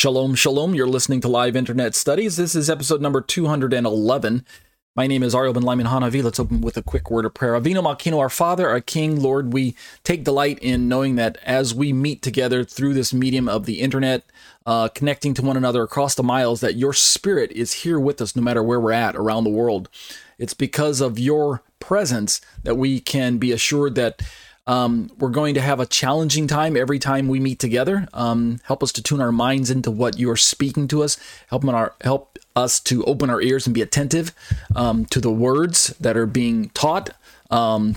Shalom, shalom. You're listening to Live Internet Studies. This is episode number 211. My name is Ariel ben-Lyman HaNaviy. Let's open with a quick word of prayer. Avinu Malkeinu, our Father, our King, Lord, we take delight in knowing that as we meet together through this medium of the internet, uh, connecting to one another across the miles, that your Spirit is here with us no matter where we're at around the world. It's because of your presence that we can be assured that um, we're going to have a challenging time every time we meet together. Um, help us to tune our minds into what you are speaking to us. Help our help us to open our ears and be attentive um, to the words that are being taught. Um,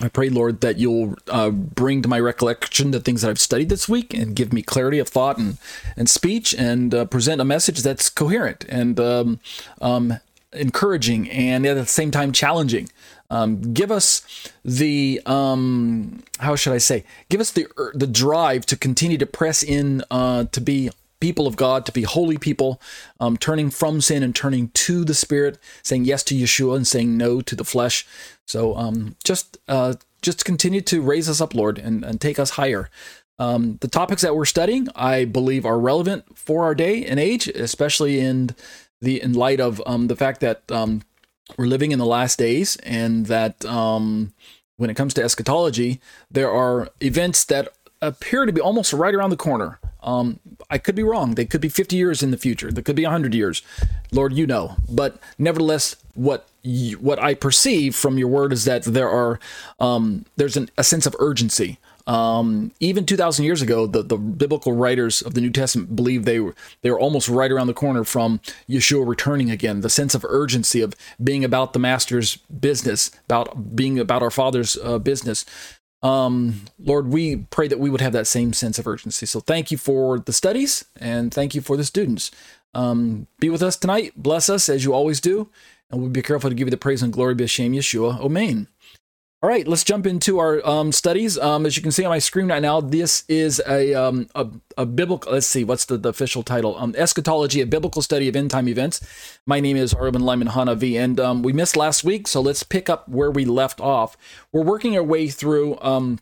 I pray, Lord, that you'll uh, bring to my recollection the things that I've studied this week and give me clarity of thought and, and speech and uh, present a message that's coherent and um, um, encouraging and at the same time challenging. Um, give us the um, how should I say? Give us the er, the drive to continue to press in uh, to be people of God, to be holy people, um, turning from sin and turning to the Spirit, saying yes to Yeshua and saying no to the flesh. So um, just uh, just continue to raise us up, Lord, and, and take us higher. Um, the topics that we're studying, I believe, are relevant for our day and age, especially in the in light of um, the fact that um, we're living in the last days and that um, when it comes to eschatology, there are events that appear to be almost right around the corner. Um, I could be wrong. They could be 50 years in the future. They could be 100 years. Lord, you know. But nevertheless, what you, what I perceive from your word is that there are um, there's an, a sense of urgency. Um, even 2,000 years ago, the, the biblical writers of the New Testament believed they were they were almost right around the corner from Yeshua returning again. The sense of urgency of being about the Master's business, about being about our Father's uh, business. Um, Lord, we pray that we would have that same sense of urgency. So thank you for the studies and thank you for the students. Um, be with us tonight. Bless us as you always do, and we'll be careful to give you the praise and glory. be B'Shem Yeshua. Amen. All right, let's jump into our um, studies. Um, as you can see on my screen right now, this is a um, a, a, biblical. Let's see, what's the, the official title? Um, Eschatology: A Biblical Study of End Time Events. My name is Arben Lyman Hanavi, and um, we missed last week, so let's pick up where we left off. We're working our way through um,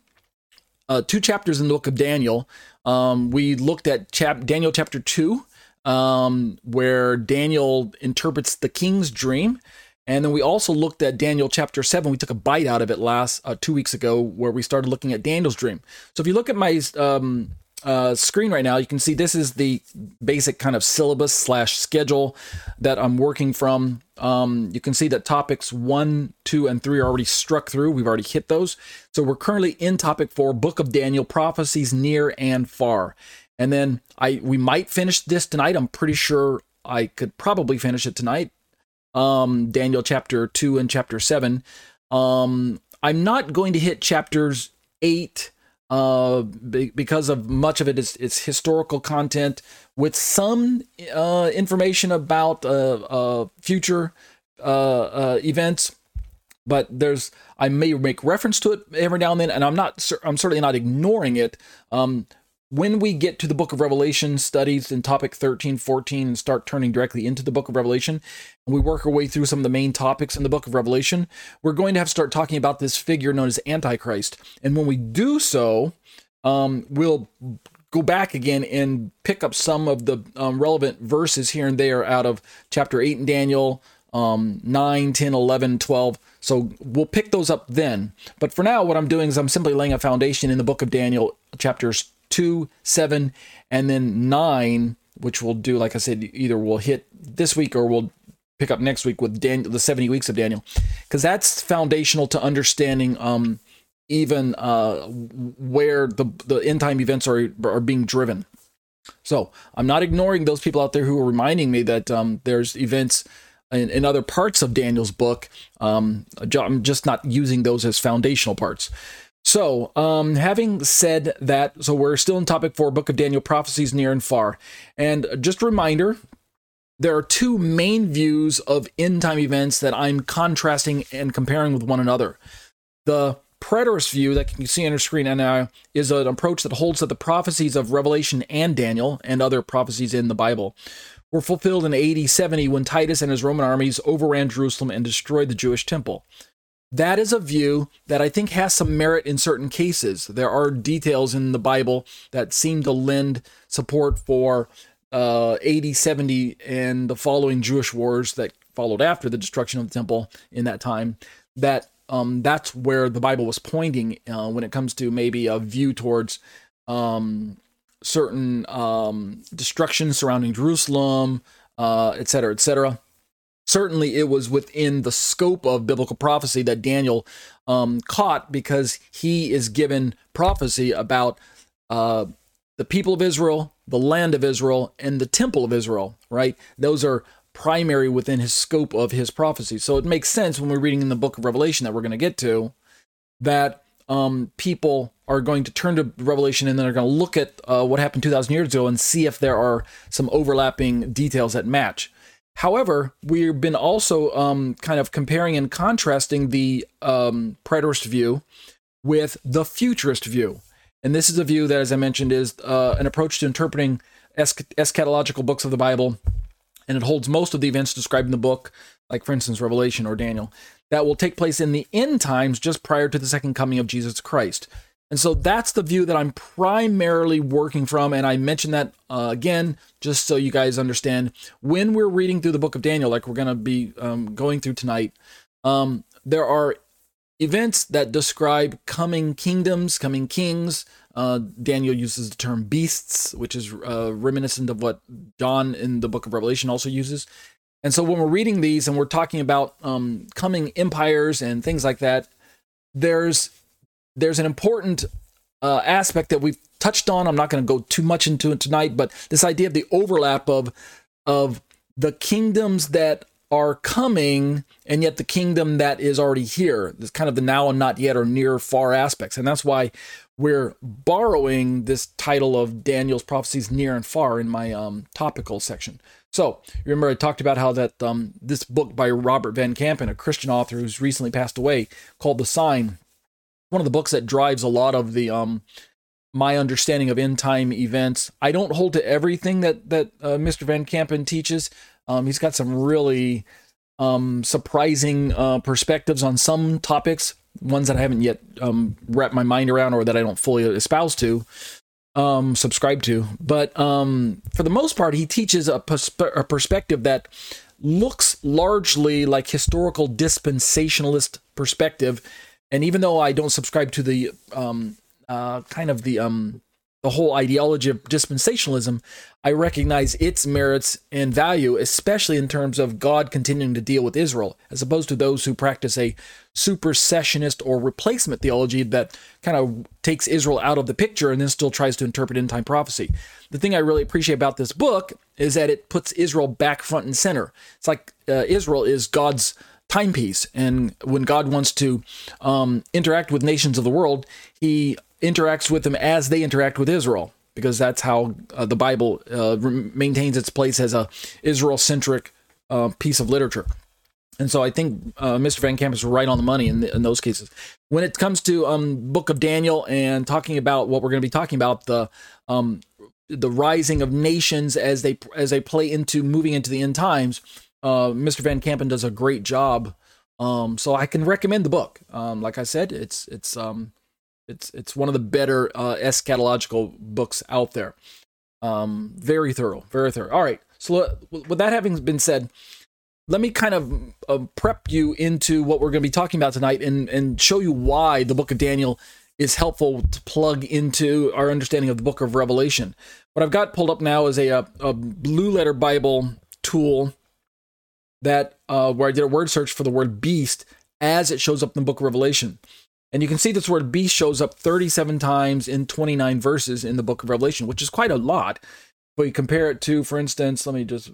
uh, two chapters in the book of Daniel. we looked at chap- Daniel chapter two, where Daniel interprets the king's dream. And then we also looked at Daniel chapter 7. We took a bite out of it last uh, two weeks ago where we started looking at Daniel's dream. So if you look at my um, uh, screen right now, you can see this is the basic kind of syllabus slash schedule that I'm working from. Um, you can see that topics one, two, and three are already struck through. We've already hit those. So we're currently in topic four, Book of Daniel, prophecies near and far. And then I we might finish this tonight. I'm pretty sure I could probably finish it tonight um, Daniel chapter 2 and chapter 7. Um, I'm not going to hit chapters 8 uh, because of much of it is, is historical content with some uh, information about uh, uh future uh, uh, events. But there's I may make reference to it every now and then, and I'm not I'm certainly not ignoring it. Um, when we get to the book of Revelation studies in topic 13, 14, and start turning directly into the book of Revelation, and we work our way through some of the main topics in the book of Revelation, we're going to have to start talking about this figure known as Antichrist. And when we do so, um, we'll go back again and pick up some of the um, relevant verses here and there out of chapter 8 in Daniel, um, 9, 10, 11, 12. So we'll pick those up then. But for now, what I'm doing is I'm simply laying a foundation in the book of Daniel, chapters 2, 7, and then 9, which we'll do, like I said, either we'll hit this week or we'll pick up next week with Daniel, the 70 weeks of Daniel, because that's foundational to understanding um, even uh, where the, the end time events are, are being driven. So I'm not ignoring those people out there who are reminding me that um, there's events in, in, other parts of Daniel's book. Um, I'm just not using those as foundational parts. So, um, having said that, so we're still in topic four, Book of Daniel, prophecies near and far. And just a reminder, there are two main views of end time events that I'm contrasting and comparing with one another. The preterist view that you can see on your screen now is an approach that holds that the prophecies of Revelation and Daniel and other prophecies in the Bible were fulfilled in AD 70 when Titus and his Roman armies overran Jerusalem and destroyed the Jewish temple. That is a view that I think has some merit in certain cases. There are details in the Bible that seem to lend support for uh, 80, 70, and the following Jewish wars that followed after the destruction of the temple in that time, that um, that's where the Bible was pointing uh, when it comes to maybe a view towards um, certain um, destruction surrounding Jerusalem, uh, et cetera, et cetera. Certainly, it was within the scope of biblical prophecy that Daniel um, caught because he is given prophecy about uh, the people of Israel, the land of Israel, and the temple of Israel, right? Those are primary within his scope of his prophecy. So it makes sense when we're reading in the book of Revelation that we're going to get to that um, people are going to turn to Revelation and then are going to look at uh, what happened 2,000 years ago and see if there are some overlapping details that match. However, we've been also um, kind of comparing and contrasting the um, preterist view with the futurist view. And this is a view that, as I mentioned, is uh, an approach to interpreting eschatological books of the Bible. And it holds most of the events described in the book, like, for instance, Revelation or Daniel, that will take place in the end times just prior to the second coming of Jesus Christ. And so that's the view that I'm primarily working from. And I mention that uh, again, just so you guys understand. When we're reading through the book of Daniel, like we're going to be um, going through tonight, um, there are events that describe coming kingdoms, coming kings. Uh, Daniel uses the term beasts, which is uh, reminiscent of what John in the book of Revelation also uses. And so when we're reading these and we're talking about um, coming empires and things like that, there's there's an important uh, aspect that we've touched on. I'm not going to go too much into it tonight, but this idea of the overlap of of the kingdoms that are coming and yet the kingdom that is already here. It's kind of the now and not yet or near far aspects. And that's why we're borrowing this title of Daniel's prophecies near and far in my um, topical section. So remember I talked about how that um, this book by Robert Van Kampen, a Christian author who's recently passed away, called The Sign, one of the books that drives a lot of the um, my understanding of end time events. I don't hold to everything that that uh, Mr. Van Kampen teaches. Um, he's got some really um, surprising uh, perspectives on some topics, ones that I haven't yet um, wrapped my mind around or that I don't fully espouse to, um, subscribe to. But um, for the most part, he teaches a, perspe- a perspective that looks largely like historical dispensationalist perspective. And even though I don't subscribe to the um, uh, kind of the um, the whole ideology of dispensationalism, I recognize its merits and value, especially in terms of God continuing to deal with Israel, as opposed to those who practice a supersessionist or replacement theology that kind of takes Israel out of the picture and then still tries to interpret end time prophecy. The thing I really appreciate about this book is that it puts Israel back front and center. It's like uh, Israel is God's timepiece. And when God wants to um, interact with nations of the world, he interacts with them as they interact with Israel, because that's how uh, the Bible uh, maintains its place as a Israel-centric uh, piece of literature. And so I think uh, Mr. Van Camp is right on the money in, the, in those cases. When it comes to um, Book of Daniel and talking about what we're going to be talking about, the um, the rising of nations as they as they play into moving into the end times, uh, Mr. Van Kampen does a great job. Um, so I can recommend the book. Um, like I said, it's it's um, it's it's one of the better uh, eschatological books out there. Um, very thorough, very thorough. All right. So with that having been said, let me kind of uh, prep you into what we're going to be talking about tonight, and and show you why the Book of Daniel is helpful to plug into our understanding of the Book of Revelation. What I've got pulled up now is a a, a blue letter Bible tool that uh, where I did a word search for the word beast as it shows up in the Book of Revelation. And you can see this word beast shows up 37 times in 29 verses in the book of Revelation, which is quite a lot. But you compare it to, for instance, let me just,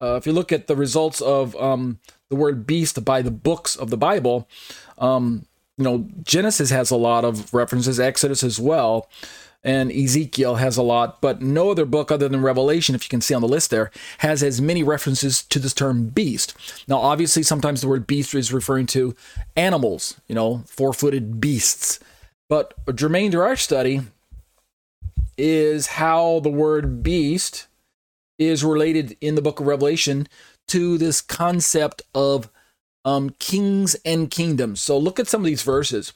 uh, if you look at the results of um, the word beast by the books of the Bible, um, you know, Genesis has a lot of references, Exodus as well and Ezekiel has a lot, but no other book other than Revelation, if you can see on the list there, has as many references to this term beast. Now, obviously, sometimes the word beast is referring to animals, you know, four footed beasts. But a germane to our study is how the word beast is related in the book of Revelation to this concept of um, kings and kingdoms. So look at some of these verses.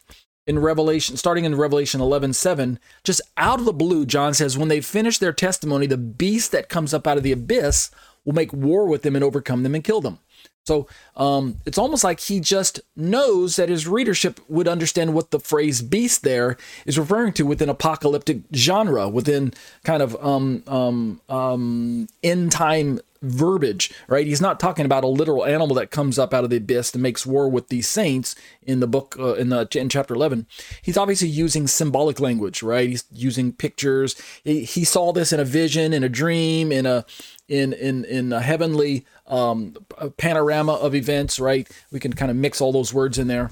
In Revelation, starting in Revelation 11 7, just out of the blue, John says, when they finish their testimony, the beast that comes up out of the abyss will make war with them and overcome them and kill them. So um, it's almost like he just knows that his readership would understand what the phrase beast there is referring to within apocalyptic genre, within kind of um, um, um end time verbiage, right? He's not talking about a literal animal that comes up out of the abyss and makes war with these saints in the book uh, in the in chapter 11. He's obviously using symbolic language, right? He's using pictures. He, he saw this in a vision, in a dream, in a in in in a heavenly um, panorama of events, right? We can kind of mix all those words in there.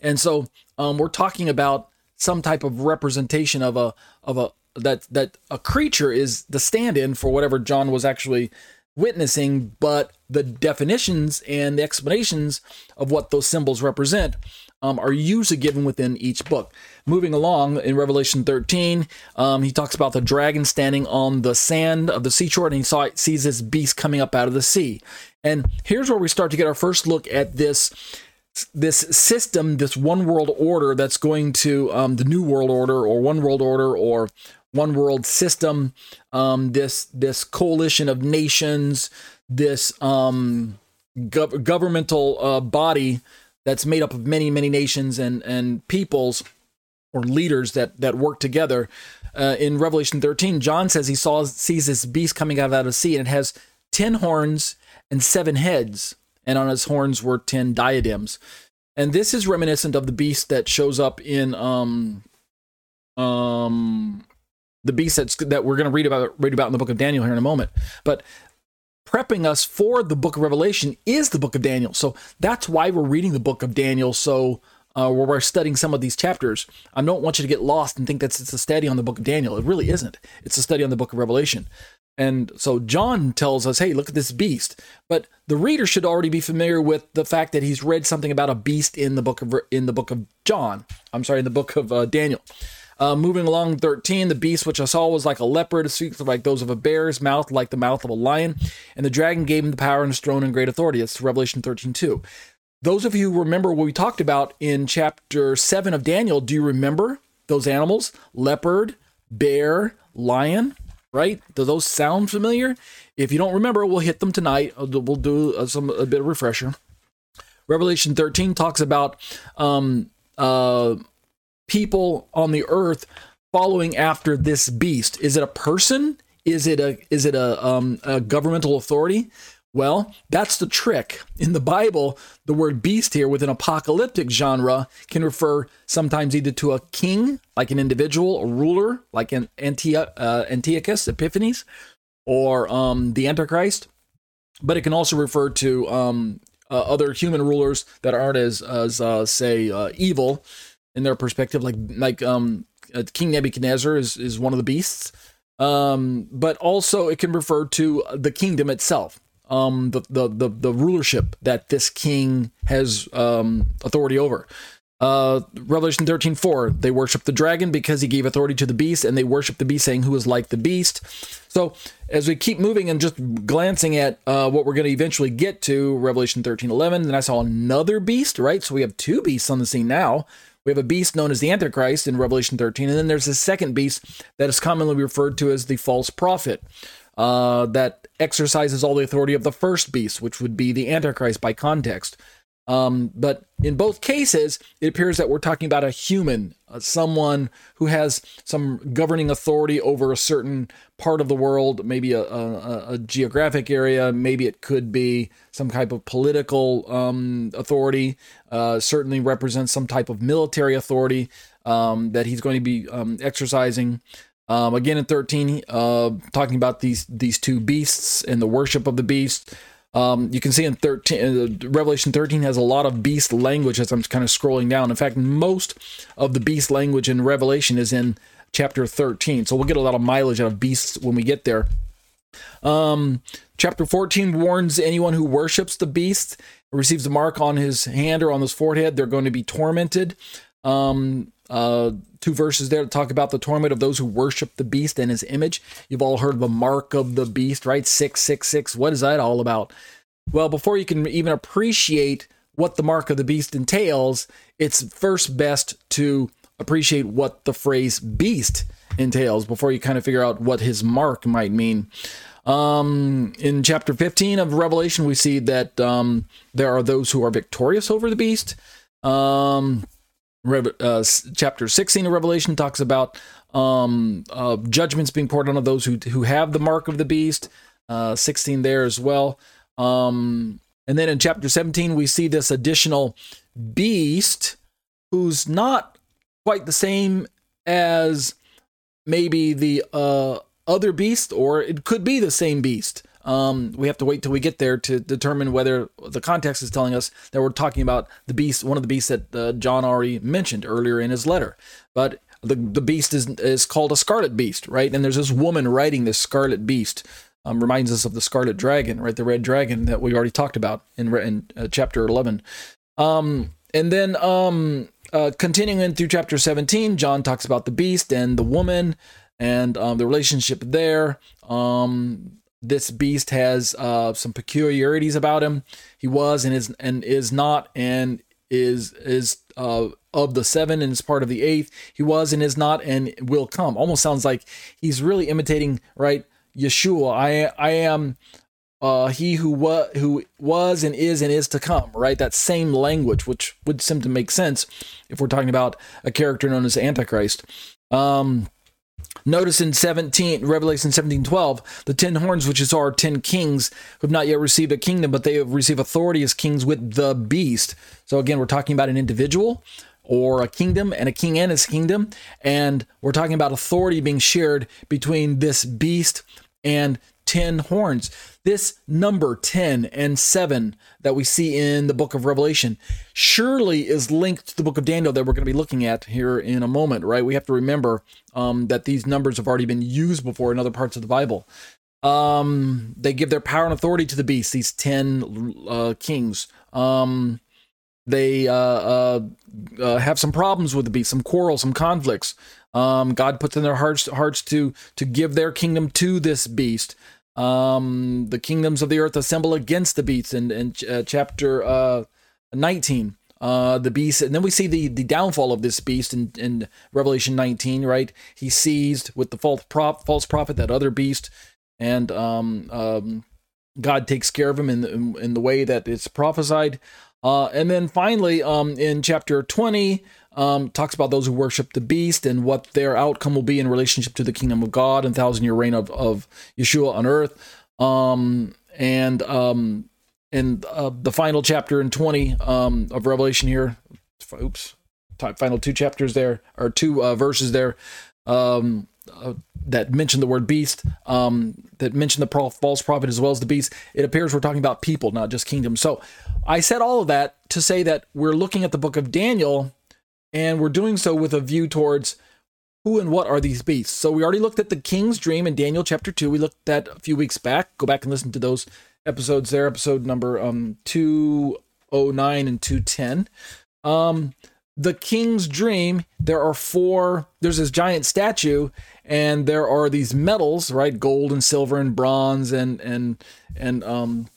And so um, we're talking about some type of representation of a of a that that a creature is the stand-in for whatever John was actually witnessing, but the definitions and the explanations of what those symbols represent um, are usually given within each book. Moving along in Revelation 13, um, he talks about the dragon standing on the sand of the seashore, and he saw, sees this beast coming up out of the sea. And here's where we start to get our first look at this this system, this one world order that's going to um, the new world order or one world order or one world system, um, this this coalition of nations, this um, gov- governmental uh, body that's made up of many many nations and and peoples or leaders that that work together. Uh, in Revelation 13, John says he saw sees this beast coming out of the sea, and it has ten horns and seven heads, and on his horns were ten diadems. And this is reminiscent of the beast that shows up in um um the beast that's that we're going to read about read about in the book of Daniel here in a moment. But prepping us for the book of Revelation is the book of Daniel. So that's why we're reading the book of Daniel. So uh, where we're studying some of these chapters, I don't want you to get lost and think that it's a study on the book of Daniel. It really isn't. It's a study on the book of Revelation. And so John tells us, hey, look at this beast. But the reader should already be familiar with the fact that he's read something about a beast in the book of in the book of John. I'm sorry, in the book of uh, Daniel. Uh, moving along 13, the beast which I saw was like a leopard, feet like those of a bear's mouth, like the mouth of a lion. And the dragon gave him the power and his throne and great authority. It's Revelation 13 2. Those of you who remember what we talked about in chapter 7 of Daniel, do you remember those animals? Leopard, bear, lion, right? Do those sound familiar? If you don't remember, we'll hit them tonight. Uh, we'll do uh, some a bit of refresher. Revelation 13 talks about um, uh, people on the earth following after this beast? Is it a person? Is it a is it a, um, a governmental authority? Well, that's the trick. In the Bible, the word beast here with an apocalyptic genre can refer sometimes either to a king, like an individual, a ruler, like an Antioch, uh, Antiochus Epiphanes, or um, the Antichrist. But it can also refer to um, uh, other human rulers that aren't as, as uh, say, uh, evil in their perspective. Like like um, uh, King Nebuchadnezzar is is one of the beasts, um, but also it can refer to the kingdom itself, um, the the the, the rulership that this king has um, authority over. Uh, Revelation 13 4, they worship the dragon because he gave authority to the beast, and they worship the beast, saying, Who is like the beast? So, as we keep moving and just glancing at uh, what we're going to eventually get to, Revelation 13 11, then I saw another beast, right? So, we have two beasts on the scene now. We have a beast known as the Antichrist in Revelation 13, and then there's a second beast that is commonly referred to as the false prophet uh, that exercises all the authority of the first beast, which would be the Antichrist by context. Um, but in both cases, it appears that we're talking about a human, uh, someone who has some governing authority over a certain part of the world, maybe a, a, a geographic area, maybe it could be some type of political um, authority, uh, certainly represents some type of military authority um, that he's going to be um, exercising. Um, again, in 13, uh, talking about these these two beasts and the worship of the beast. Um, you can see in 13, uh, Revelation 13 has a lot of beast language as I'm kind of scrolling down. In fact, most of the beast language in Revelation is in chapter 13. So we'll get a lot of mileage out of beasts when we get there. Um, chapter 14 warns anyone who worships the beast, receives a mark on his hand or on his forehead, they're going to be tormented. Um, uh, two verses there to talk about the torment of those who worship the beast and his image. You've all heard the mark of the beast, right? 666. What is that all about? Well, before you can even appreciate what the mark of the beast entails, it's first best to appreciate what the phrase beast entails before you kind of figure out what his mark might mean. Um, in chapter 15 of Revelation, we see that um, there are those who are victorious over the beast. Um, uh, chapter 16 of Revelation talks about um, uh, judgments being poured on those who, who have the mark of the beast. Uh, 16 there as well. Um, and then in chapter 17, we see this additional beast who's not quite the same as maybe the uh, other beast, or it could be the same beast. Um, we have to wait till we get there to determine whether the context is telling us that we're talking about the beast, one of the beasts that uh, John already mentioned earlier in his letter. But the the beast is is called a scarlet beast, right? And there's this woman riding this scarlet beast. Um, reminds us of the scarlet dragon, right? The red dragon that we already talked about in in uh, chapter eleven. Um, and then um, uh, continuing through chapter 17, John talks about the beast and the woman and um, the relationship there. Um, this beast has uh, some peculiarities about him. He was and is and is not and is is uh, of the seven and is part of the eighth. He was and is not and will come. Almost sounds like he's really imitating right Yeshua. I I am uh, he who was who was and is and is to come. Right, that same language, which would seem to make sense if we're talking about a character known as Antichrist. Um, Notice in 17, Revelation 17 12, the ten horns, which is our ten kings, who have not yet received a kingdom, but they have received authority as kings with the beast. So again, we're talking about an individual or a kingdom and a king and his kingdom. And we're talking about authority being shared between this beast and 10 horns. This number 10 and 7 that we see in the book of Revelation surely is linked to the book of Daniel that we're going to be looking at here in a moment, right? We have to remember um, that these numbers have already been used before in other parts of the Bible. Um, they give their power and authority to the beast, these 10 uh, kings. Um, they uh, uh, uh, have some problems with the beast, some quarrels, some conflicts. Um, God puts in their hearts hearts to to give their kingdom to this beast. Um, the kingdoms of the earth assemble against the beast in, in uh, chapter uh, 19. Uh, the beast, and then we see the the downfall of this beast in, in Revelation 19. Right, he seized with the false prop, false prophet, that other beast, and um, um, God takes care of him in, in, in the way that it's prophesied. Uh, and then finally, um, in chapter 20, um, talks about those who worship the beast and what their outcome will be in relationship to the kingdom of God and thousand year reign of, of Yeshua on earth. Um, and um, in uh, the final chapter in 20 um, of Revelation here, oops, final two chapters there, or two uh, verses there, um, uh, that mention the word beast, um, that mention the false prophet as well as the beast, it appears we're talking about people, not just kingdoms. So I said all of that to say that we're looking at the book of Daniel and we're doing so with a view towards who and what are these beasts. So we already looked at the king's dream in Daniel chapter 2. We looked at a few weeks back. Go back and listen to those episodes there, episode number um 209 and 210. Um the king's dream, there are four, there's this giant statue and there are these metals, right? Gold and silver and bronze and and and um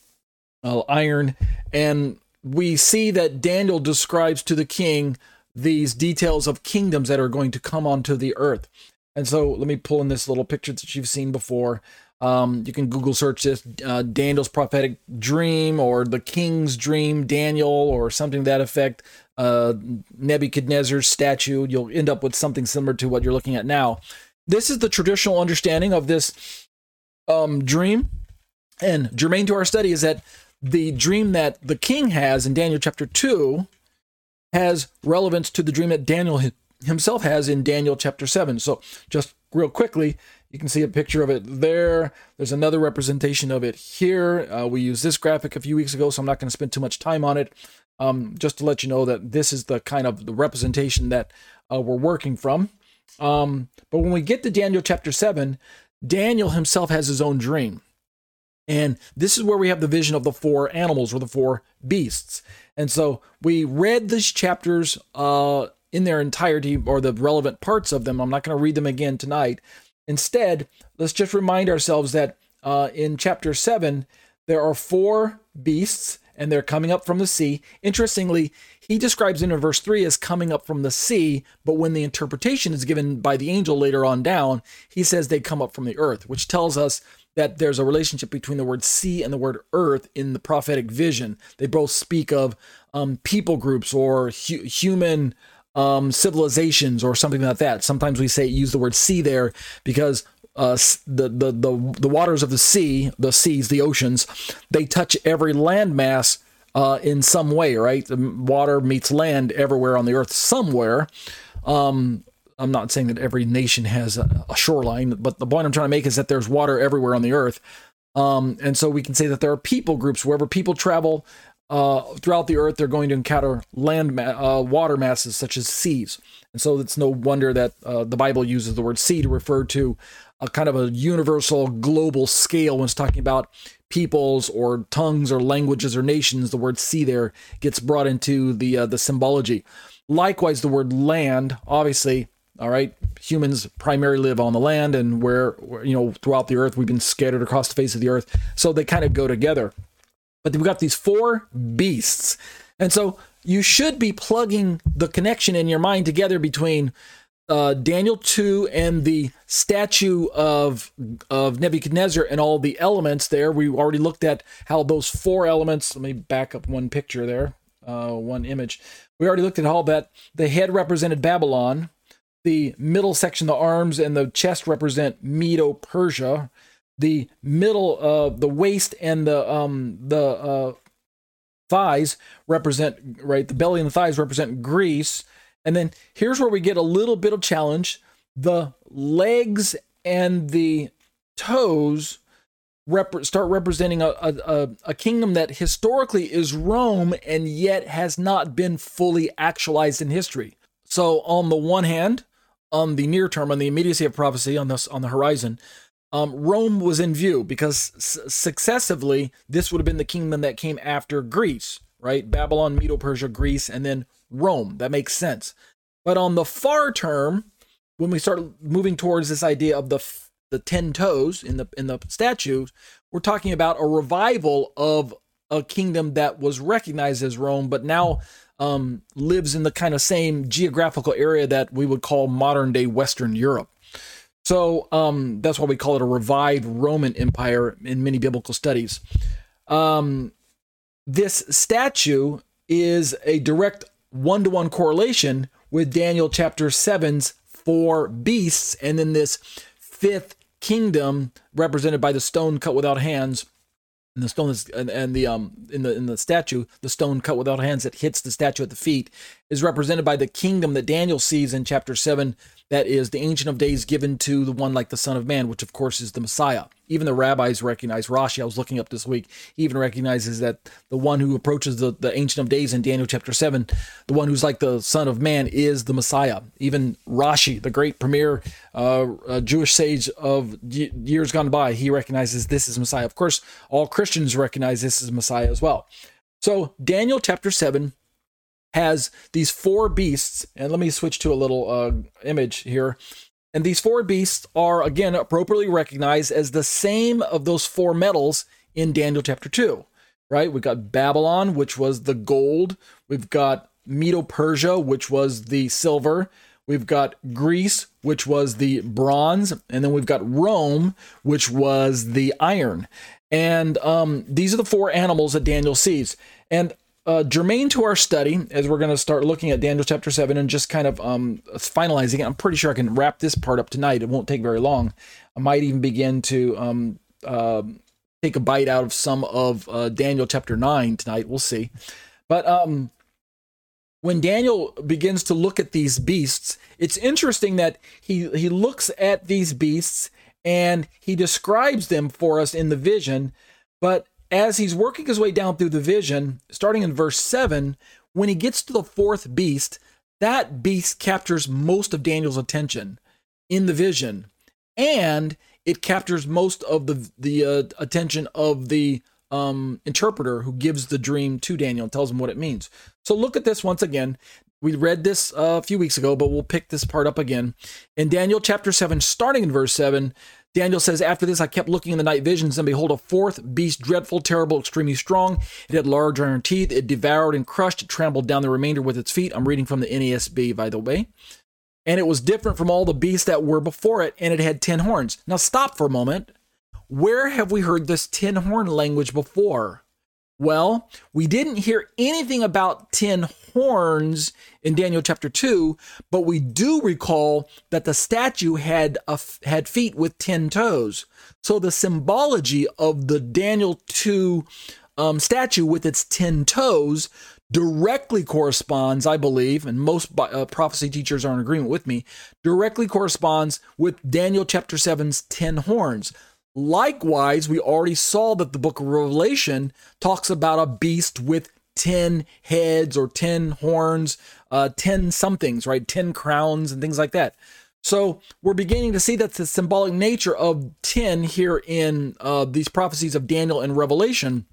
uh, iron and we see that Daniel describes to the king these details of kingdoms that are going to come onto the earth. And so let me pull in this little picture that you've seen before. Um, you can Google search this uh, Daniel's prophetic dream or the king's dream, Daniel, or something that effect. Uh, Nebuchadnezzar's statue. You'll end up with something similar to what you're looking at now. This is the traditional understanding of this um, dream. And germane to our study is that the dream that the king has in Daniel chapter 2 has relevance to the dream that Daniel himself has in Daniel chapter 7. So, just real quickly, you can see a picture of it there. There's another representation of it here. Uh, we used this graphic a few weeks ago, so I'm not going to spend too much time on it. Um, just to let you know that this is the kind of the representation that uh, we're working from. Um, but when we get to Daniel chapter 7, Daniel himself has his own dream. And this is where we have the vision of the four animals or the four beasts. And so we read these chapters uh, in their entirety or the relevant parts of them. I'm not going to read them again tonight. Instead, let's just remind ourselves that uh, in chapter 7, there are four beasts and they're coming up from the sea. Interestingly, he describes in verse 3 as coming up from the sea, but when the interpretation is given by the angel later on down, he says they come up from the earth, which tells us that there's a relationship between the word sea and the word earth in the prophetic vision. They both speak of um, people groups or hu- human um, civilizations or something like that. Sometimes we say use the word sea there because uh, the, the the the waters of the sea, the seas, the oceans, they touch every landmass uh, in some way, right? The water meets land everywhere on the earth somewhere. Um, I'm not saying that every nation has a, a, shoreline, but the point I'm trying to make is that there's water everywhere on the earth. Um, and so we can say that there are people groups wherever people travel uh, throughout the earth, they're going to encounter land ma- uh, water masses such as seas. And so it's no wonder that uh, the Bible uses the word sea to refer to a kind of a universal global scale when it's talking about peoples or tongues or languages or nations. The word sea there gets brought into the uh, the symbology. Likewise, the word land, obviously, all right, humans primarily live on the land, and where you know throughout the earth we've been scattered across the face of the earth, so they kind of go together. But we've got these four beasts, and so you should be plugging the connection in your mind together between uh, Daniel 2 and the statue of of Nebuchadnezzar and all the elements there. We already looked at how those four elements. Let me back up one picture there, uh, one image. We already looked at how that the head represented Babylon, the middle section, the arms and the chest represent Medo Persia. The middle, uh, the waist and the um the uh, thighs represent right. The belly and the thighs represent Greece and then here's where we get a little bit of challenge. The legs and the toes rep- start representing a, a, a kingdom that historically is Rome and yet has not been fully actualized in history. So, on the one hand, on the near term, on the immediacy of prophecy, on this on the horizon, um, Rome was in view because successively this would have been the kingdom that came after Greece, right? Babylon, Medo Persia, Greece, and then Rome. That makes sense. But on the far term, when we start moving towards this idea of the the ten toes in the in the statues, we're talking about a revival of a kingdom that was recognized as Rome, but now um, lives in the kind of same geographical area that we would call modern day Western Europe. So um, that's why we call it a revived Roman Empire in many biblical studies. Um, this statue is a direct one to one correlation with Daniel chapter 7's four beasts, and then this fifth kingdom represented by the stone cut without hands. And the stone is, and, and the um in the in the statue, the stone cut without hands that hits the statue at the feet is represented by the kingdom that Daniel sees in chapter seven that is the Ancient of Days given to the one like the Son of Man, which of course is the Messiah. Even the rabbis recognize, Rashi, I was looking up this week, he even recognizes that the one who approaches the, the Ancient of Days in Daniel chapter 7, the one who's like the Son of Man, is the Messiah. Even Rashi, the great premier uh, uh, Jewish sage of years gone by, he recognizes this is Messiah. Of course, all Christians recognize this is Messiah as well. So, Daniel chapter 7 has these four beasts, and let me switch to a little uh, image here. And these four beasts are again appropriately recognized as the same of those four metals in Daniel chapter 2. Right? We've got Babylon, which was the gold. We've got Medo Persia, which was the silver. We've got Greece, which was the bronze. And then we've got Rome, which was the iron. And um, these are the four animals that Daniel sees. And uh, germane to our study, as we're going to start looking at Daniel chapter 7 and just kind of um, finalizing it, I'm pretty sure I can wrap this part up tonight. It won't take very long. I might even begin to um, uh, take a bite out of some of uh, Daniel chapter 9 tonight. We'll see. But um, when Daniel begins to look at these beasts, it's interesting that he, he looks at these beasts and he describes them for us in the vision, but as he's working his way down through the vision, starting in verse 7, when he gets to the fourth beast, that beast captures most of Daniel's attention in the vision. And it captures most of the the uh, attention of the um, interpreter who gives the dream to Daniel and tells him what it means. So look at this once again. We read this uh, a few weeks ago, but we'll pick this part up again. In Daniel chapter 7, starting in verse 7, Daniel says, After this, I kept looking in the night visions, and behold, a fourth beast, dreadful, terrible, extremely strong. It had large iron teeth. It devoured and crushed. It trampled down the remainder with its feet. I'm reading from the NASB, by the way. And it was different from all the beasts that were before it, and it had ten horns. Now, stop for a moment. Where have we heard this ten horn language before? Well, we didn't hear anything about 10 horns in Daniel chapter 2, but we do recall that the statue had a, had feet with 10 toes. So the symbology of the Daniel 2 um, statue with its 10 toes directly corresponds, I believe, and most uh, prophecy teachers are in agreement with me, directly corresponds with Daniel chapter 7's 10 horns. Likewise, we already saw that the book of Revelation talks about a beast with 10 heads or 10 horns, uh, 10 somethings, right? 10 crowns and things like that. So we're beginning to see that the symbolic nature of 10 here in uh, these prophecies of Daniel and Revelation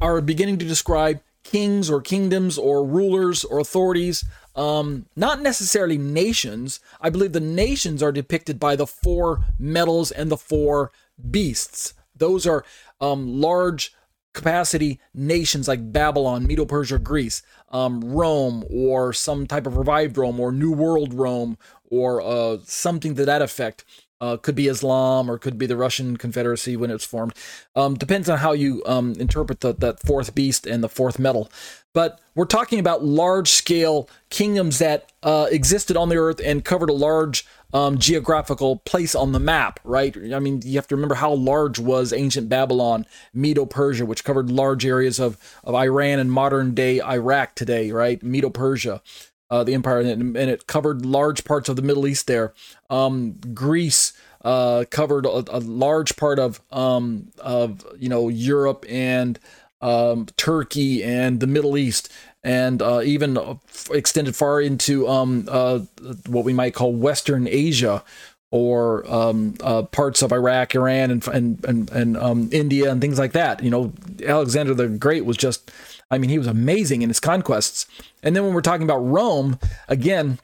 are beginning to describe kings or kingdoms or rulers or authorities um, not necessarily nations. I believe the nations are depicted by the four metals and the four beasts. Those are um, large capacity nations like Babylon, Medo Persia, Greece, um, Rome, or some type of revived Rome, or New World Rome, or uh, something to that effect. Uh, could be Islam or could be the Russian Confederacy when it's formed. Um, depends on how you um, interpret the, that fourth beast and the fourth metal. But we're talking about large scale kingdoms that uh, existed on the earth and covered a large um, geographical place on the map, right? I mean, you have to remember how large was ancient Babylon, Medo Persia, which covered large areas of, of Iran and modern day Iraq today, right? Medo Persia uh, the empire, and, and, it covered large parts of the Middle East there. Um, Greece uh, covered a, a, large part of um, of you know Europe and um, Turkey and the Middle East, and uh, even extended far into um, uh, what we might call Western Asia or um, uh, parts of Iraq, Iran, and and and, and um, India and things like that. You know, Alexander the Great was just I mean, he was amazing in his conquests. And then when we're talking about Rome, again,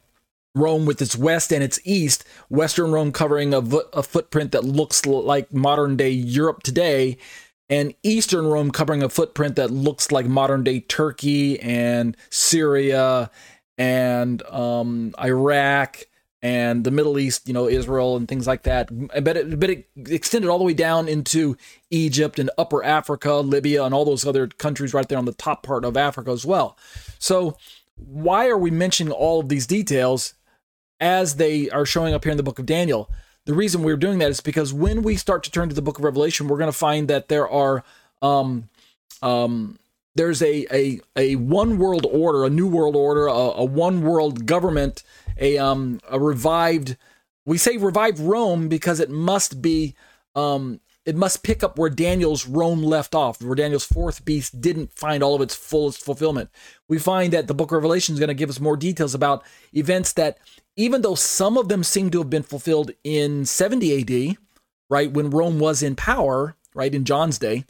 Rome with its west and its east, Western Rome covering a, a footprint that looks like modern day Europe today, and Eastern Rome covering a footprint that looks like modern day Turkey and Syria and um, Iraq and the Middle East, you know, Israel and things like that. But it, but it extended all the way down into Egypt and Upper Africa, Libya, and all those other countries right there on the top part of Africa as well. So, why are we mentioning all of these details as they are showing up here in the book of Daniel? The reason we're doing that is because when we start to turn to the book of Revelation, we're going to find that there are um, um, there's a a a one world order, a new world order, a, a one world government a um a revived we say revived Rome because it must be um it must pick up where Daniel's Rome left off, where Daniel's fourth beast didn't find all of its fullest fulfillment. We find that the book of Revelation is going to give us more details about events that, even though some of them seem to have been fulfilled in 70 AD, right, when Rome was in power, right, in John's day,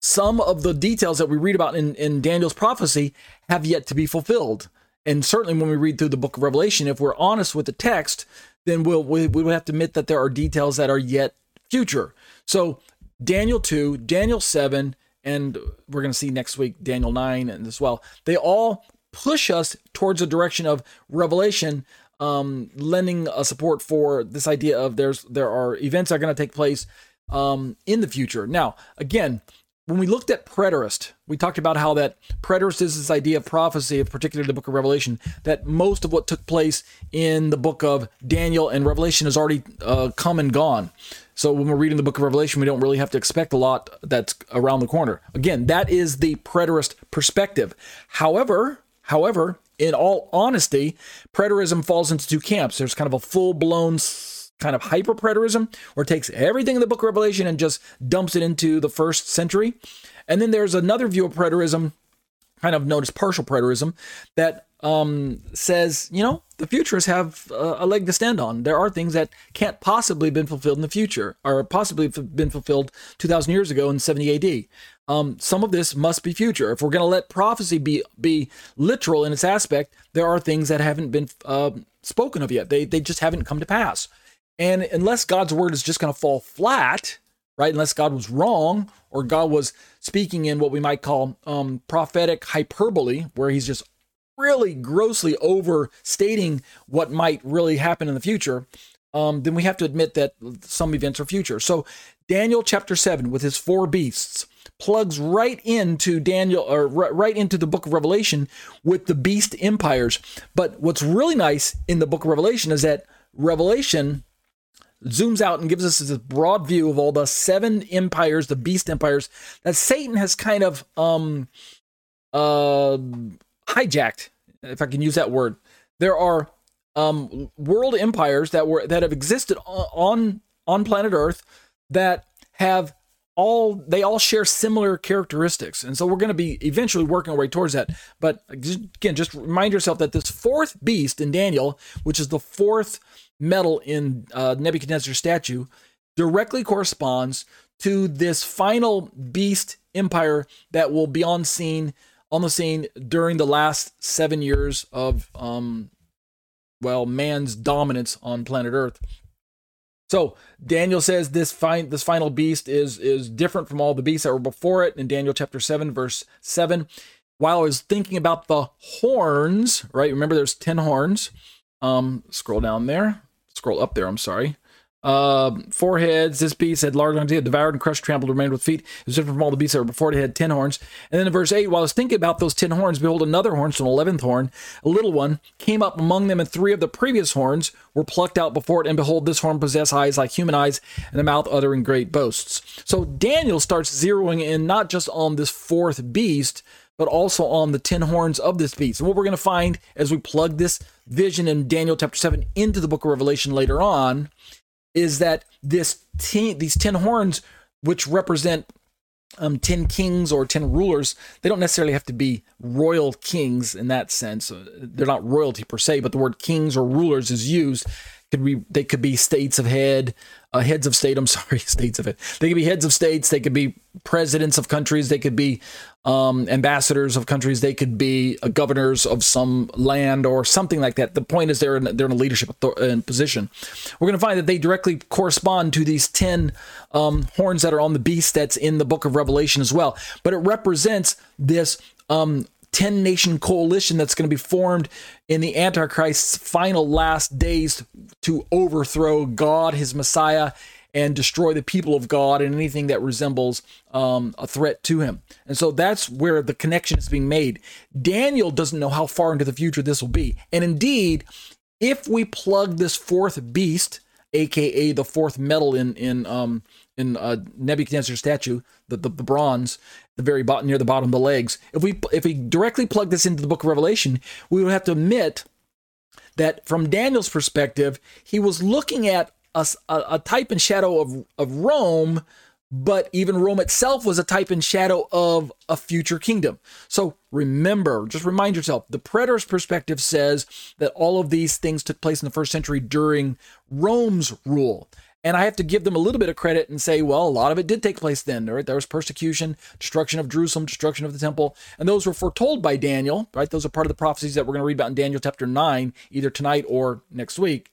some of the details that we read about in, in Daniel's prophecy have yet to be fulfilled and certainly when we read through the book of Revelation, if we're honest with the text, then we'll we, we have to admit that there are details that are yet future. So Daniel 2, Daniel 7, and we're going to see next week Daniel 9 and as well. They all push us towards a direction of revelation um, lending a support for this idea of there's there are events that are going to take place um, in the future. Now, again, when we looked at preterist, we talked about how that preterist is this idea of prophecy, of particularly the book of Revelation, that most of what took place in the book of Daniel and Revelation has already uh, come and gone. So when we're reading the book of Revelation, we don't really have to expect a lot that's around the corner. Again, that is the preterist perspective. However, however, in all honesty, preterism falls into two camps. There's kind of a full blown kind of hyper preterism, where it takes everything in the book of Revelation and just dumps it into the first century. And then there's another view of preterism, kind of known as partial preterism, that um, says, you know, the futurists have a, leg to stand on. There are things that can't possibly have been fulfilled in the future, or possibly been fulfilled 2,000 years ago in 70 AD. Um, some of this must be future. If we're going to let prophecy be be literal in its aspect, there are things that haven't been uh, spoken of yet. They they just haven't come to pass. And unless God's word is just going to fall flat, right? Unless God was wrong or God was speaking in what we might call um, prophetic hyperbole, where he's just really grossly overstating what might really happen in the future, um, then we have to admit that some events are future. So Daniel chapter 7 with his four beasts plugs right into Daniel or right into the book of Revelation with the beast empires. But what's really nice in the book of Revelation is that Revelation zooms out and gives us this broad view of all the seven empires, the beast empires that Satan has kind of um uh hijacked, if I can use that word. There are um world empires that were that have existed on on planet Earth that have all they all share similar characteristics and so we're going to be eventually working our way towards that but again just remind yourself that this fourth beast in daniel which is the fourth metal in uh, Nebuchadnezzar's statue directly corresponds to this final beast empire that will be on scene on the scene during the last seven years of um well man's dominance on planet earth. So daniel says this fine this final beast is is different from all the beasts that were before it in daniel chapter 7 verse 7 while i was thinking about the horns right? Remember there's 10 horns? Um scroll down there. Scroll up there, I'm sorry. Uh, four heads. This beast had large horns. He had devoured and crushed, trampled, remained with feet. It was different from all the beasts that were before it. It had ten horns. And then in verse 8, while I was thinking about those ten horns, behold, another horn, so an eleventh horn, a little one, came up among them, and three of the previous horns were plucked out before it. And behold, this horn possessed eyes like human eyes, and a mouth uttering great boasts. So Daniel starts zeroing in not just on this fourth beast, but also on the ten horns of this beast. And what we're going to find as we plug this vision in Daniel chapter 7 into the book of Revelation later on is that this ten, these 10 horns, which represent um, 10 kings or 10 rulers, they don't necessarily have to be royal kings in that sense. Uh, they're not royalty per se, but the word kings or rulers is used could be they could be states of head, uh, heads of state. I'm sorry, states of it. They could be heads of states. They could be presidents of countries. They could be um, ambassadors of countries. They could be uh, governors of some land or something like that. The point is they're in, they're in a leadership uh, position. We're going to find that they directly correspond to these ten um, horns that are on the beast that's in the book of Revelation as well. But it represents this um, 10 nation coalition that's going to be formed in the Antichrist's final last days to overthrow God, his Messiah, and destroy the people of God and anything that resembles um, a threat to him. And so that's where the connection is being made. Daniel doesn't know how far into the future this will be. And indeed, if we plug this fourth beast, aka the fourth metal in in um, in uh, Nebuchadnezzar's statue, the, the, the bronze, the very bottom near the bottom of the legs. If we if we directly plug this into the book of Revelation, we would have to admit that from Daniel's perspective, he was looking at a, a, type and shadow of, of Rome, but even Rome itself was a type and shadow of a future kingdom. So remember, just remind yourself, the preterist perspective says that all of these things took place in the first century during Rome's rule. And I have to give them a little bit of credit and say, well, a lot of it did take place then. Right? There was persecution, destruction of Jerusalem, destruction of the temple, and those were foretold by Daniel. Right? Those are part of the prophecies that we're going to read about in Daniel chapter nine, either tonight or next week.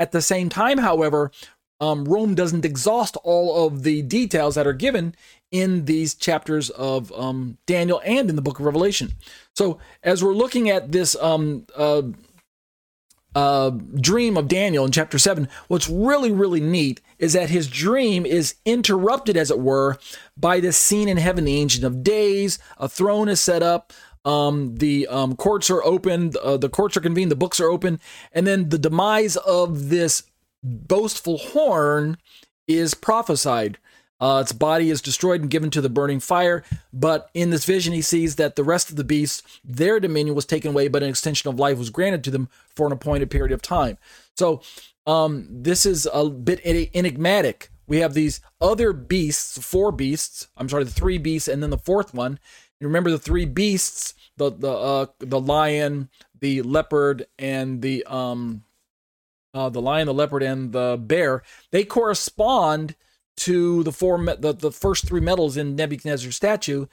At the same time, however, um, Rome doesn't exhaust all of the details that are given in these chapters of um, Daniel and in the book of Revelation. So, as we're looking at this um, uh, uh, dream of Daniel in chapter 7, what's really, really neat is that his dream is interrupted, as it were, by this scene in heaven. The Ancient of Days, a throne is set up, um, the um, courts are open, uh, the courts are convened, the books are open, and then the demise of this boastful horn is prophesied. Uh, its body is destroyed and given to the burning fire. But in this vision, he sees that the rest of the beasts, their dominion was taken away, but an extension of life was granted to them for an appointed period of time. So um, this is a bit enigmatic. We have these other beasts, four beasts. I'm sorry, the three beasts, and then the fourth one. You remember the three beasts: the the uh, the lion, the leopard, and the um, uh, the lion, the leopard, and the bear. They correspond to the four the, the first three metals in Nebuchadnezzar's statue,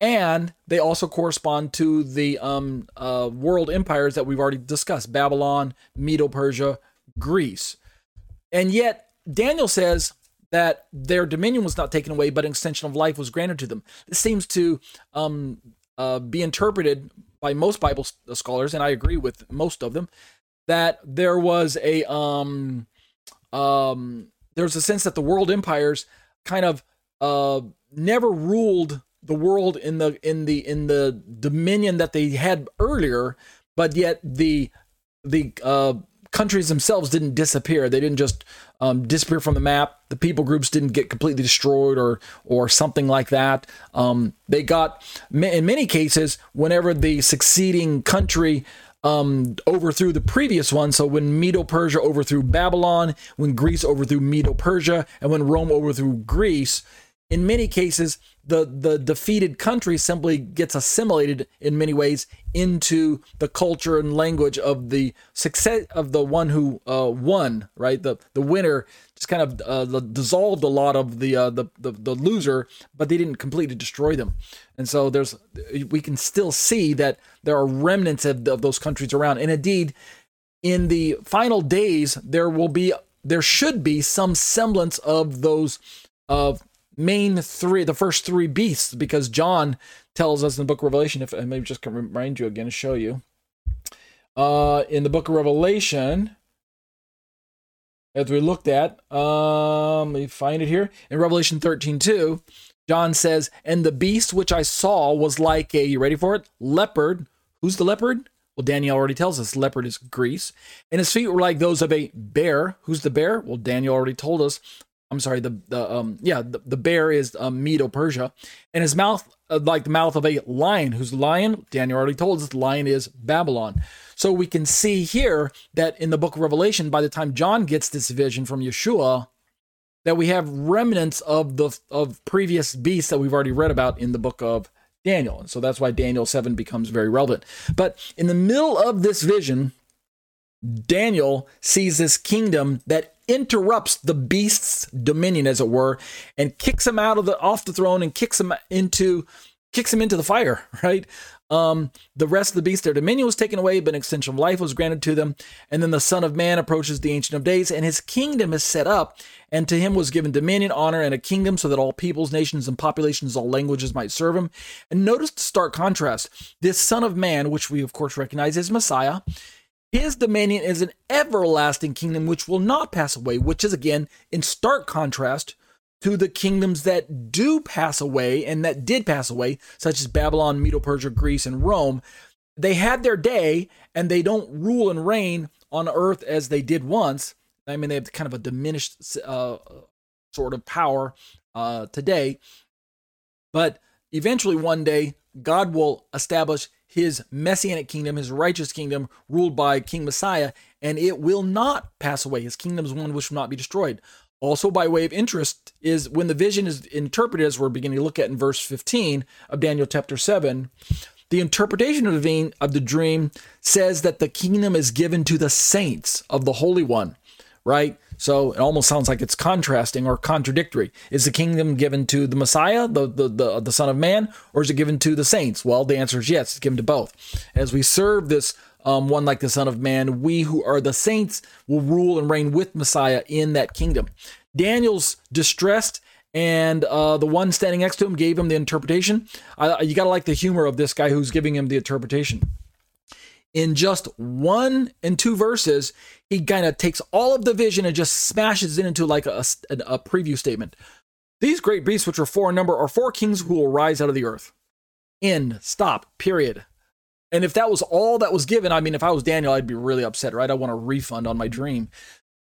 and they also correspond to the um, uh, world empires that we've already discussed: Babylon, Medo-Persia, Greece. And yet, Daniel says that their dominion was not taken away, but an extension of life was granted to them. This seems to um, uh, be interpreted by most Bible scholars, and I agree with most of them, that there was a um, um, there's a sense that the world empires kind of uh, never ruled the world in the in the in the dominion that they had earlier, but yet the the uh, countries themselves didn't disappear. They didn't just um, disappear from the map. The people groups didn't get completely destroyed or or something like that. Um, they got in many cases whenever the succeeding country um, overthrew the previous one. So when Medo Persia overthrew Babylon, when Greece overthrew Medo Persia, and when Rome overthrew Greece, in many cases the the defeated country simply gets assimilated in many ways into the culture and language of the success of the one who uh, won right? The the winner just kind of uh, dissolved a lot of the, uh, the, the the loser but they didn't completely destroy them. And so there's we can still see that there are remnants of, of those countries around. And indeed in the final days there will be there should be some semblance of those of main three, the first three beasts, because John tells us in the book of Revelation, if I maybe just can remind you again to show you. Uh, in the book of Revelation, as we looked at, um, let me find it here. In Revelation 13 2, John says, And the beast which I saw was like a, you ready for it? Leopard. Who's the leopard? Well, Daniel already tells us leopard is Greece. And his feet were like those of a bear. Who's the bear? Well, Daniel already told us I'm sorry, the the um yeah the, the bear is um, Medo Persia, and his mouth uh, like the mouth of a lion. Who's the lion? Daniel already told us the lion is Babylon. So we can see here that in the book of Revelation, by the time John gets this vision from Yeshua, that we have remnants of the of previous beasts that we've already read about in the book of Daniel. And so that's why Daniel 7 becomes very relevant. But in the middle of this vision, Daniel sees this kingdom that interrupts the beast's dominion, as it were, and kicks him out of the off the throne and kicks him into kicks him into the fire. Right. Um, the rest of the beasts, their dominion was taken away, but an extension of life was granted to them. And then the Son of Man approaches the Ancient of Days, and his kingdom is set up. And to him was given dominion, honor, and a kingdom, so that all peoples, nations, and populations, all languages might serve him. And notice the stark contrast: this Son of Man, which we of course recognize as Messiah, his dominion is an everlasting kingdom which will not pass away, which is again in stark contrast to the kingdoms that do pass away and that did pass away, such as Babylon, Medo Persia, Greece, and Rome. They had their day and they don't rule and reign on earth as they did once. I mean, they have kind of a diminished uh, sort of power uh, today. But eventually, one day, God will establish his messianic kingdom, his righteous kingdom, ruled by King Messiah, and it will not pass away. His kingdom is one which will not be destroyed. Also, by way of interest, is when the vision is interpreted, as we're beginning to look at in verse 15 of Daniel chapter 7, the interpretation of the, of the dream says that the kingdom is given to the saints of the Holy One, right? So it almost sounds like it's contrasting or contradictory. Is the kingdom given to the Messiah, the, the, the, the Son of Man, or is it given to the saints? Well, the answer is yes, it's given to both. As we serve this um, one like the Son of Man, we who are the saints will rule and reign with Messiah in that kingdom. Daniel's distressed and uh, the one standing next to him gave him the interpretation. Uh, you got to like the humor of this guy who's giving him the interpretation in just one and two verses, he kind of takes all of the vision and just smashes it into like a, a, preview statement. These great beasts, which are four in number, are four kings who will rise out of the earth. End. Stop. Period. And if that was all that was given, I mean, if I was Daniel, I'd be really upset, right? I want a refund on my dream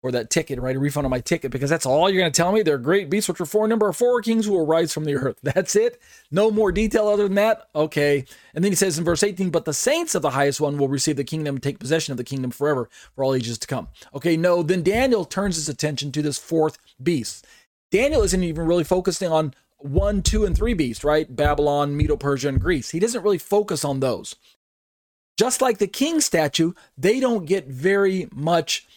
or that ticket, right? A refund on my ticket because that's all you're going to tell me. They're great beasts, which are four number four kings who will rise from the earth. That's it. No more detail other than that. Okay. And then he says in verse 18, but the saints of the highest one will receive the kingdom and take possession of the kingdom forever for all ages to come. Okay. No, then Daniel turns his attention to this fourth beast. Daniel isn't even really focusing on one, two, and three beasts, right? Babylon, Medo Persia, and Greece. He doesn't really focus on those. Just like the king statue, they don't get very much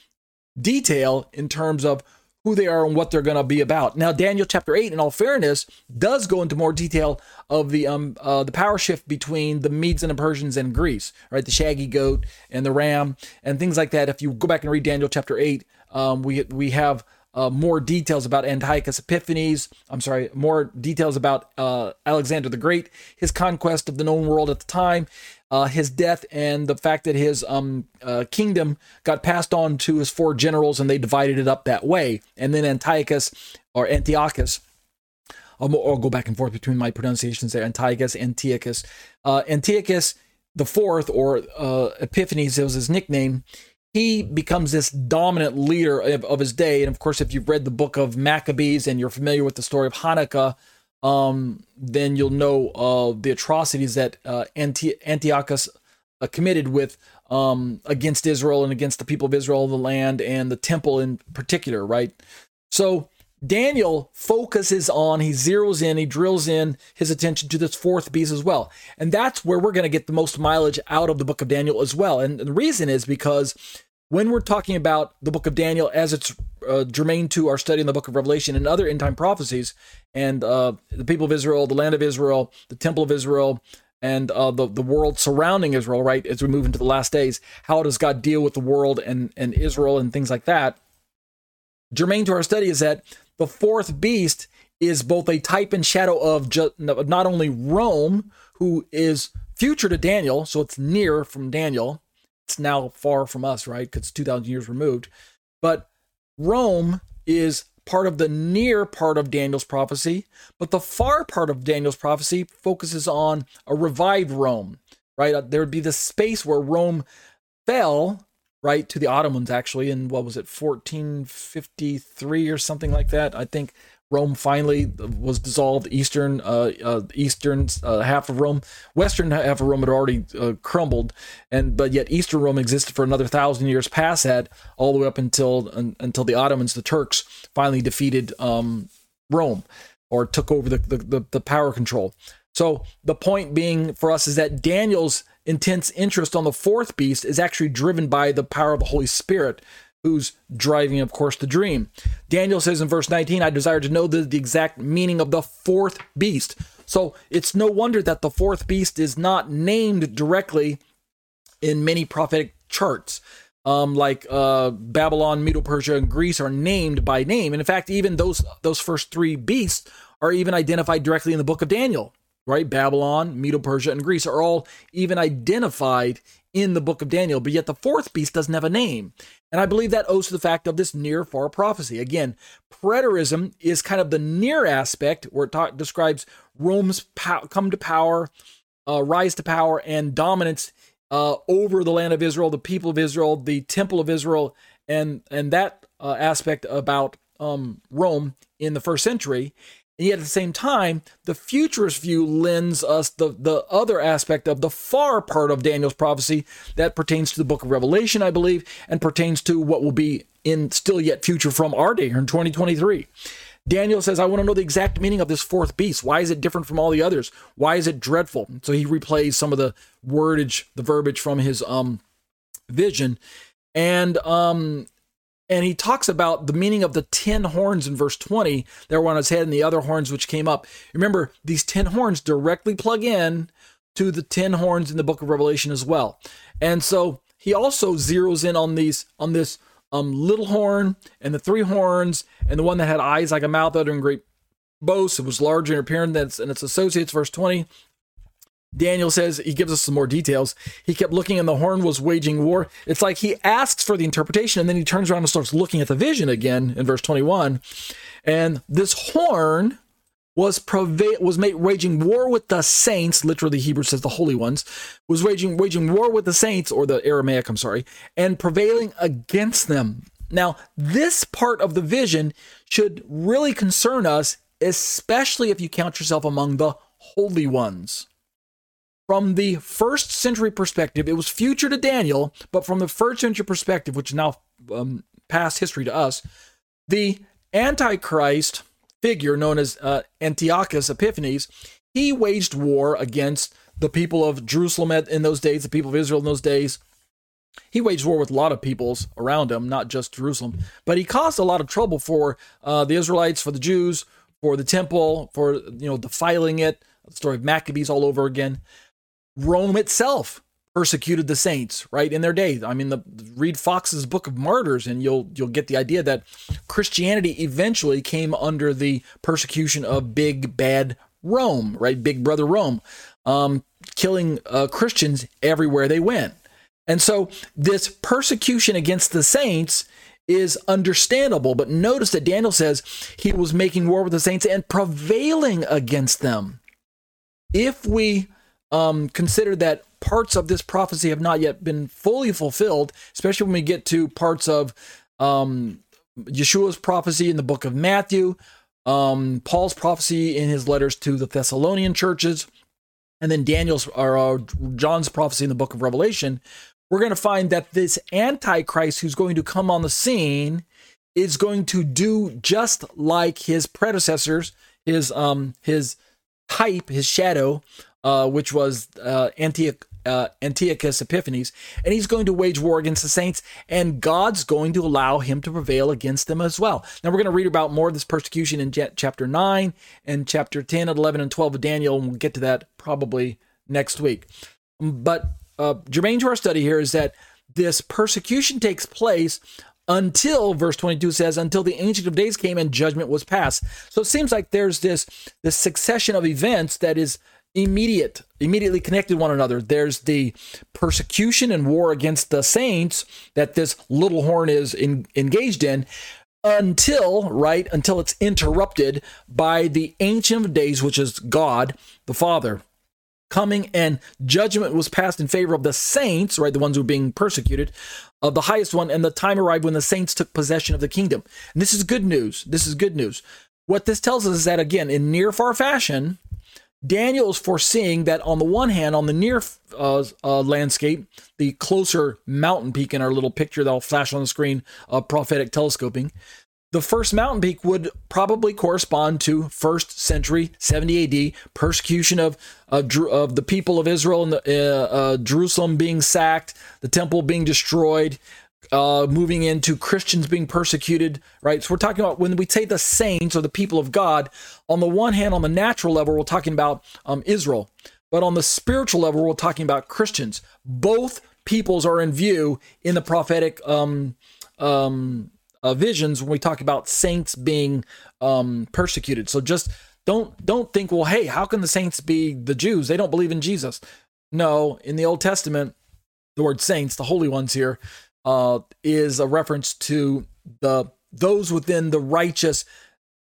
detail in terms of who they are and what they're going to be about. Now, Daniel chapter eight, in all fairness, does go into more detail of the um uh, the power shift between the Medes and the Persians and Greece, right? The shaggy goat and the ram and things like that. If you go back and read Daniel chapter eight, Um, we we have uh, more details about Antiochus Epiphanes. I'm sorry, more details about uh, Alexander the Great, his conquest of the known world at the time, uh, his death, and the fact that his um, uh, kingdom got passed on to his four generals and they divided it up that way. And then Antiochus or Antiochus. I'll, I'll go back and forth between my pronunciations there. Antiochus, Antiochus, uh, Antiochus the fourth, or uh, Epiphanes, was his nickname he becomes this dominant leader of, of, his day. And of course, if you've read the book of Maccabees and you're familiar with the story of Hanukkah, um, then you'll know uh, the atrocities that uh, Anti- Antiochus uh, committed with um, against Israel and against the people of Israel, the land, and the temple in particular, right? So Daniel focuses on, he zeroes in, he drills in his attention to this fourth beast as well. And that's where we're going to get the most mileage out of the book of Daniel as well. And the reason is because when we're talking about the book of Daniel as it's uh, germane to our study in the book of Revelation and other end time prophecies, and uh, the people of Israel, the land of Israel, the temple of Israel, and uh, the the world surrounding Israel, right? As we move into the last days, how does God deal with the world and and Israel and things like that? Germane to our study is that the fourth beast is both a type and shadow of ju- not only Rome, who is future to Daniel, so it's near from Daniel, it's now far from us, right? Because 2,000 years removed. But Rome is part of the near part of Daniel's prophecy, but the far part of Daniel's prophecy focuses on a revived Rome, right? Uh, there would be the space where Rome fell, right, to the Ottomans actually, in what was it, 1453 or something like that. I think Rome finally was dissolved. Eastern, uh, uh, eastern uh, half of Rome, western half of Rome had already uh, crumbled, and but yet Eastern Rome existed for another thousand years past that, all the way up until until the Ottomans, the Turks, finally defeated um, Rome or took over the, the, the, the power control. So the point being for us is that Daniel's intense interest on the fourth beast is actually driven by the power of the Holy Spirit, who's driving, of course, the dream. Daniel says in verse 19, I desire to know the, the, exact meaning of the fourth beast. So it's no wonder that the fourth beast is not named directly in many prophetic charts. Um, like uh, Babylon, Medo Persia, and Greece are named by name. And in fact, even those those first three beasts are even identified directly in the book of Daniel right? Babylon, Medo Persia, and Greece are all even identified in the book of Daniel, but yet the fourth beast doesn't have a name. And I believe that owes to the fact of this near far prophecy. Again, preterism is kind of the near aspect where it talk, describes Rome's pow- come to power, uh, rise to power, and dominance uh, over the land of Israel, the people of Israel, the temple of Israel, and and that uh, aspect about um, Rome in the first century. And yet at the same time, the futurist view lends us the, the other aspect of the far part of Daniel's prophecy that pertains to the book of Revelation, I believe, and pertains to what will be in still yet future from our day here in 2023. Daniel says, I want to know the exact meaning of this fourth beast. Why is it different from all the others? Why is it dreadful? So he replays some of the wordage, the verbiage from his um vision. And um and he talks about the meaning of the 10 horns in verse 20 that were on his head and the other horns which came up. Remember, these 10 horns directly plug in to the 10 horns in the book of Revelation as well. And so he also zeroes in on these on this um, little horn and the three horns and the one that had eyes like a mouth uttering great boasts. It was larger in appearance than its associates, verse 20. Daniel says he gives us some more details. He kept looking and the horn was waging war. It's like he asks for the interpretation and then he turns around and starts looking at the vision again in verse 21. And this horn was was made waging war with the saints, literally Hebrew says the holy ones, was waging waging war with the saints, or the Aramaic, I'm sorry, and prevailing against them. Now, this part of the vision should really concern us, especially if you count yourself among the holy ones from the first century perspective, it was future to Daniel, but from the first century perspective, which is now um, past history to us, the Antichrist figure known as uh, Antiochus Epiphanes, he waged war against the people of Jerusalem in those days, the people of Israel in those days. He waged war with a lot of peoples around him, not just Jerusalem, but he caused a lot of trouble for uh, the Israelites, for the Jews, for the temple, for you know defiling it. The story of Maccabees all over again. Rome itself persecuted the saints right in their day i mean the read Foxe's book of martyrs and you'll you'll get the idea that christianity eventually came under the persecution of big bad rome right big brother rome um, killing uh, christians everywhere they went. And so this persecution against the saints is understandable but notice that daniel says he was making war with the saints and prevailing against them. If we um, consider that parts of this prophecy have not yet been fully fulfilled, especially when we get to parts of um, Yeshua's prophecy in the book of Matthew, um, Paul's prophecy in his letters to the Thessalonian churches, and then Daniel's or uh, John's prophecy in the book of Revelation. We're going to find that this Antichrist who's going to come on the scene is going to do just like his predecessors, his um his type, his shadow, uh, which was uh, Antioch, uh, Antiochus Epiphanes, and he's going to wage war against the saints, and God's going to allow him to prevail against them as well. Now, we're going to read about more of this persecution in chapter 9 and chapter 10, and 11, and 12 of Daniel, and we'll get to that probably next week. But uh, germane to our study here is that this persecution takes place until verse 22 says until the ancient of days came and judgment was passed so it seems like there's this this succession of events that is immediate immediately connected one another there's the persecution and war against the saints that this little horn is in, engaged in until right until it's interrupted by the ancient of days which is god the father coming and judgment was passed in favor of the saints right the ones who were being persecuted of the highest one, and the time arrived when the saints took possession of the kingdom. And this is good news. This is good news. What this tells us is that, again, in near far fashion, Daniel is foreseeing that on the one hand, on the near uh, uh, landscape, the closer mountain peak in our little picture that'll flash on the screen of prophetic telescoping, the first mountain peak would probably correspond to first century 70 AD persecution of of, of the people of Israel and the, uh, uh, Jerusalem being sacked, the temple being destroyed, uh, moving into Christians being persecuted. Right, so we're talking about when we say the saints or the people of God. On the one hand, on the natural level, we're talking about um, Israel, but on the spiritual level, we're talking about Christians. Both peoples are in view in the prophetic um, um, uh, visions when we talk about saints being um, persecuted. So just don't don't think, well, hey, how can the saints be the Jews? They don't believe in Jesus. No, in the Old Testament, the word saints, the holy ones here, uh, is a reference to the those within the righteous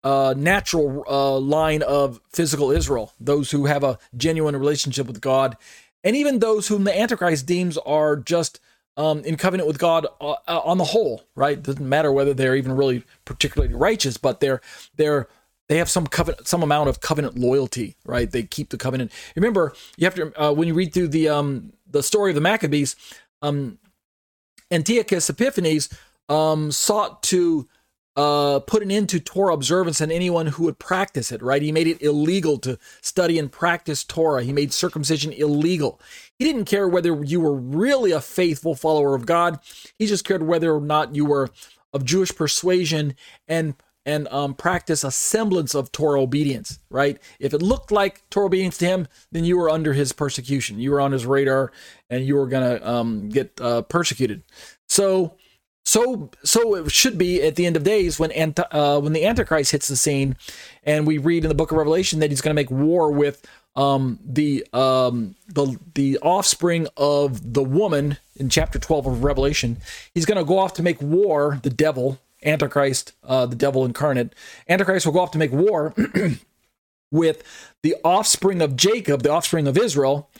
uh, natural uh, line of physical Israel, those who have a genuine relationship with God, and even those whom the Antichrist deems are just um, in covenant with God uh, uh, on the whole, right? Doesn't matter whether they're even really particularly righteous, but they're they're they have some covenant, some amount of covenant loyalty, right? They keep the covenant. Remember, you have to uh, when you read through the um, the story of the Maccabees, um, Antiochus Epiphanes um, sought to uh, put an end to Torah observance and anyone who would practice it, right? He made it illegal to study and practice Torah. He made circumcision illegal. He didn't care whether you were really a faithful follower of God. He just cared whether or not you were of Jewish persuasion and and um, practice a semblance of Torah obedience, right? If it looked like Torah obedience to him, then you were under his persecution. You were on his radar, and you were gonna um, get uh, persecuted. So so so it should be at the end of days when uh, when the Antichrist hits the scene, and we read in the Book of Revelation that he's going to make war with um, the um, the the offspring of the woman in chapter twelve of Revelation. He's going to go off to make war. The devil, Antichrist, uh, the devil incarnate, Antichrist will go off to make war with the offspring of Jacob, the offspring of Israel,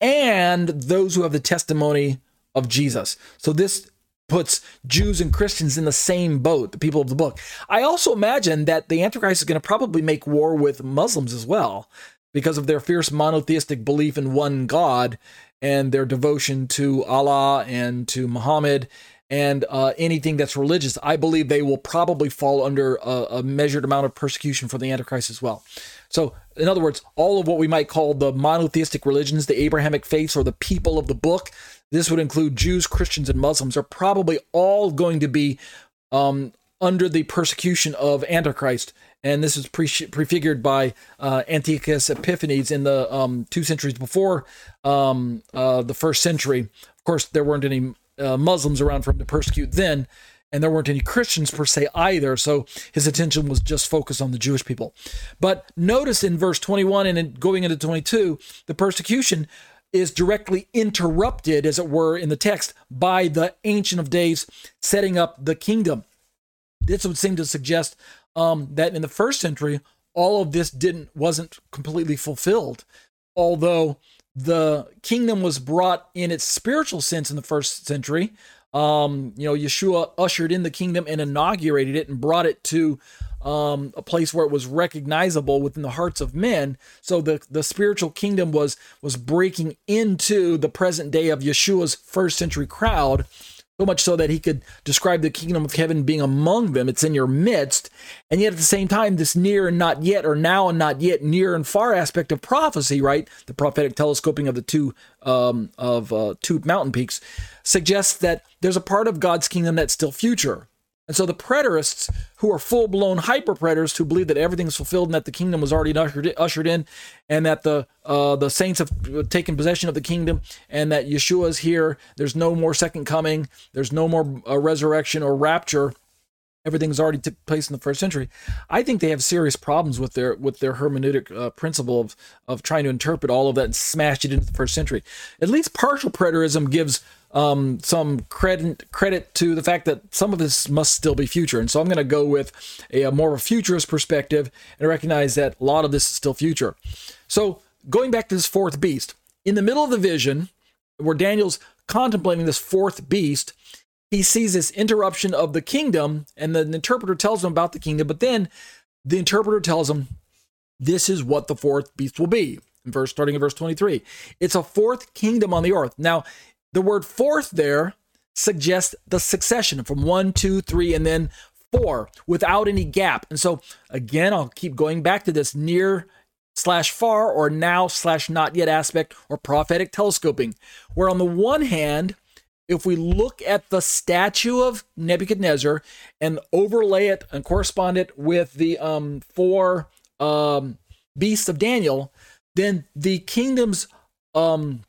and those who have the testimony of Jesus. So this puts Jews and Christians in the same boat, the people of the book. I also imagine that the Antichrist is going to probably make war with Muslims as well because of their fierce monotheistic belief in one God and their devotion to Allah and to Muhammad and uh, anything that's religious. I believe they will probably fall under a, a measured amount of persecution for the Antichrist as well. So, in other words, all of what we might call the monotheistic religions, the Abrahamic faiths, or the people of the book, this would include Jews, Christians, and Muslims, are probably all going to be um, under the persecution of Antichrist. and this is pre- prefigured by uh, Antiochus Epiphanes in the um, two centuries before um, uh, the first century. Of course, there weren't any uh, Muslims around for him to persecute then, and there weren't any Christians per se either. So his attention was just focused on the Jewish people. But notice in verse 21 and going into 22, the persecution is directly interrupted, as it were, in the text by the Ancient of Days setting up the kingdom. This would seem to suggest um, that in the first century, all of this didn't wasn't completely fulfilled, although the kingdom was brought in its spiritual sense in the first century. Um, you know, Yeshua ushered in the kingdom and inaugurated it and brought it to um, a place where it was recognizable within the hearts of men. So the the spiritual kingdom was was breaking into the present day of Yeshua's first century crowd so much so that he could describe the kingdom of heaven being among them. It's in your midst. And yet at the same time, this near and not yet, or now and not yet, near and far aspect of prophecy, right? The prophetic telescoping of the two um, of uh, two mountain peaks suggests that there's a part of God's kingdom that's still future. And so the preterists, who are full blown hyper preterists, who believe that everything's fulfilled and that the kingdom was already ushered, in, and that the uh, the saints have taken possession of the kingdom, and that Yeshua is here. There's no more second coming. There's no more uh, resurrection or rapture. Everything's already took place in the first century. I think they have serious problems with their with their hermeneutic uh, principle of of trying to interpret all of that and smash it into the first century. At least partial preterism gives um, some credit credit to the fact that some of this must still be future. And so I'm going to go with a, a, more of a futurist perspective and recognize that a lot of this is still future. So going back to this fourth beast, in the middle of the vision, where Daniel's contemplating this fourth beast, he sees this interruption of the kingdom, and the interpreter tells him about the kingdom, but then the interpreter tells him this is what the fourth beast will be. Verse starting in verse 23. It's a fourth kingdom on the earth. Now, the word fourth there suggests the succession from one, two, three, and then four without any gap. And so, again, I'll keep going back to this near slash far or now slash not yet aspect or prophetic telescoping, where on the one hand, if we look at the statue of Nebuchadnezzar and overlay it and correspond it with the um, four um, beasts of Daniel, then the kingdoms um,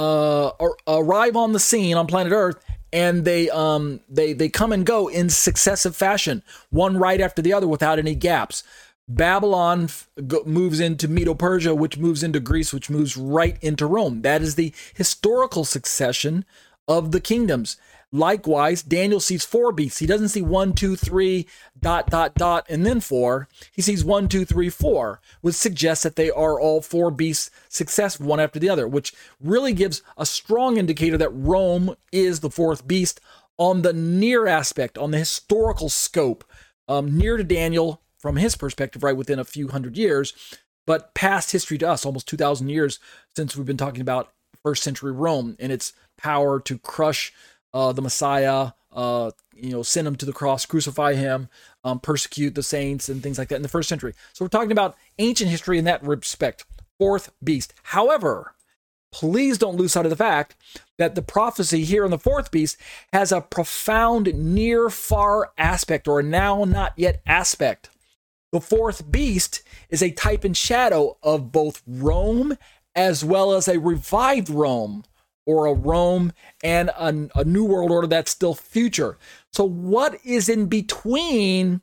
uh, arrive on the scene on planet Earth, and they um they they come and go in successive fashion, one right after the other without any gaps. Babylon moves into Medo Persia, which moves into Greece, which moves right into Rome. That is the historical succession of the kingdoms. Likewise, Daniel sees four beasts. He doesn't see one, two, three, dot, dot, dot, and then four. He sees one, two, three, four, which suggests that they are all four beasts successive, one after the other, which really gives a strong indicator that Rome is the fourth beast on the near aspect, on the historical scope, um, near to Daniel from his perspective, right within a few hundred years, but past history to us, almost 2,000 years since we've been talking about first century Rome and its power to crush uh, the Messiah, uh, you know, send him to the cross, crucify him, um, persecute the saints, and things like that in the first century. So we're talking about ancient history in that respect. Fourth beast. However, please don't lose sight of the fact that the prophecy here in the fourth beast has a profound near far aspect or now not yet aspect. The fourth beast is a type and shadow of both Rome as well as a revived Rome or a Rome and a, a new world order that's still future. So, what is in between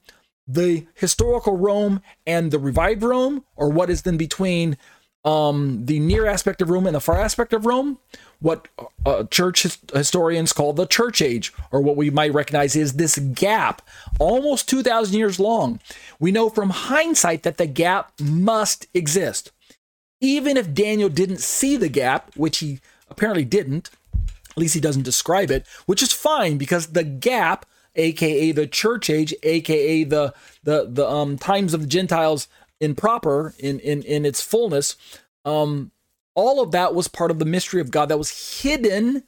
the historical Rome and the revived Rome, or what is in between um, the near aspect of Rome and the far aspect of Rome? What uh, church historians call the church age, or what we might recognize is this gap, almost 2,000 years long. We know from hindsight that the gap must exist. Even if Daniel didn't see the gap, which he apparently didn't. At least he doesn't describe it, which is fine because the gap, aka the church age, aka the the the um times of the Gentiles in proper in in in its fullness, um, all of that was part of the mystery of God that was hidden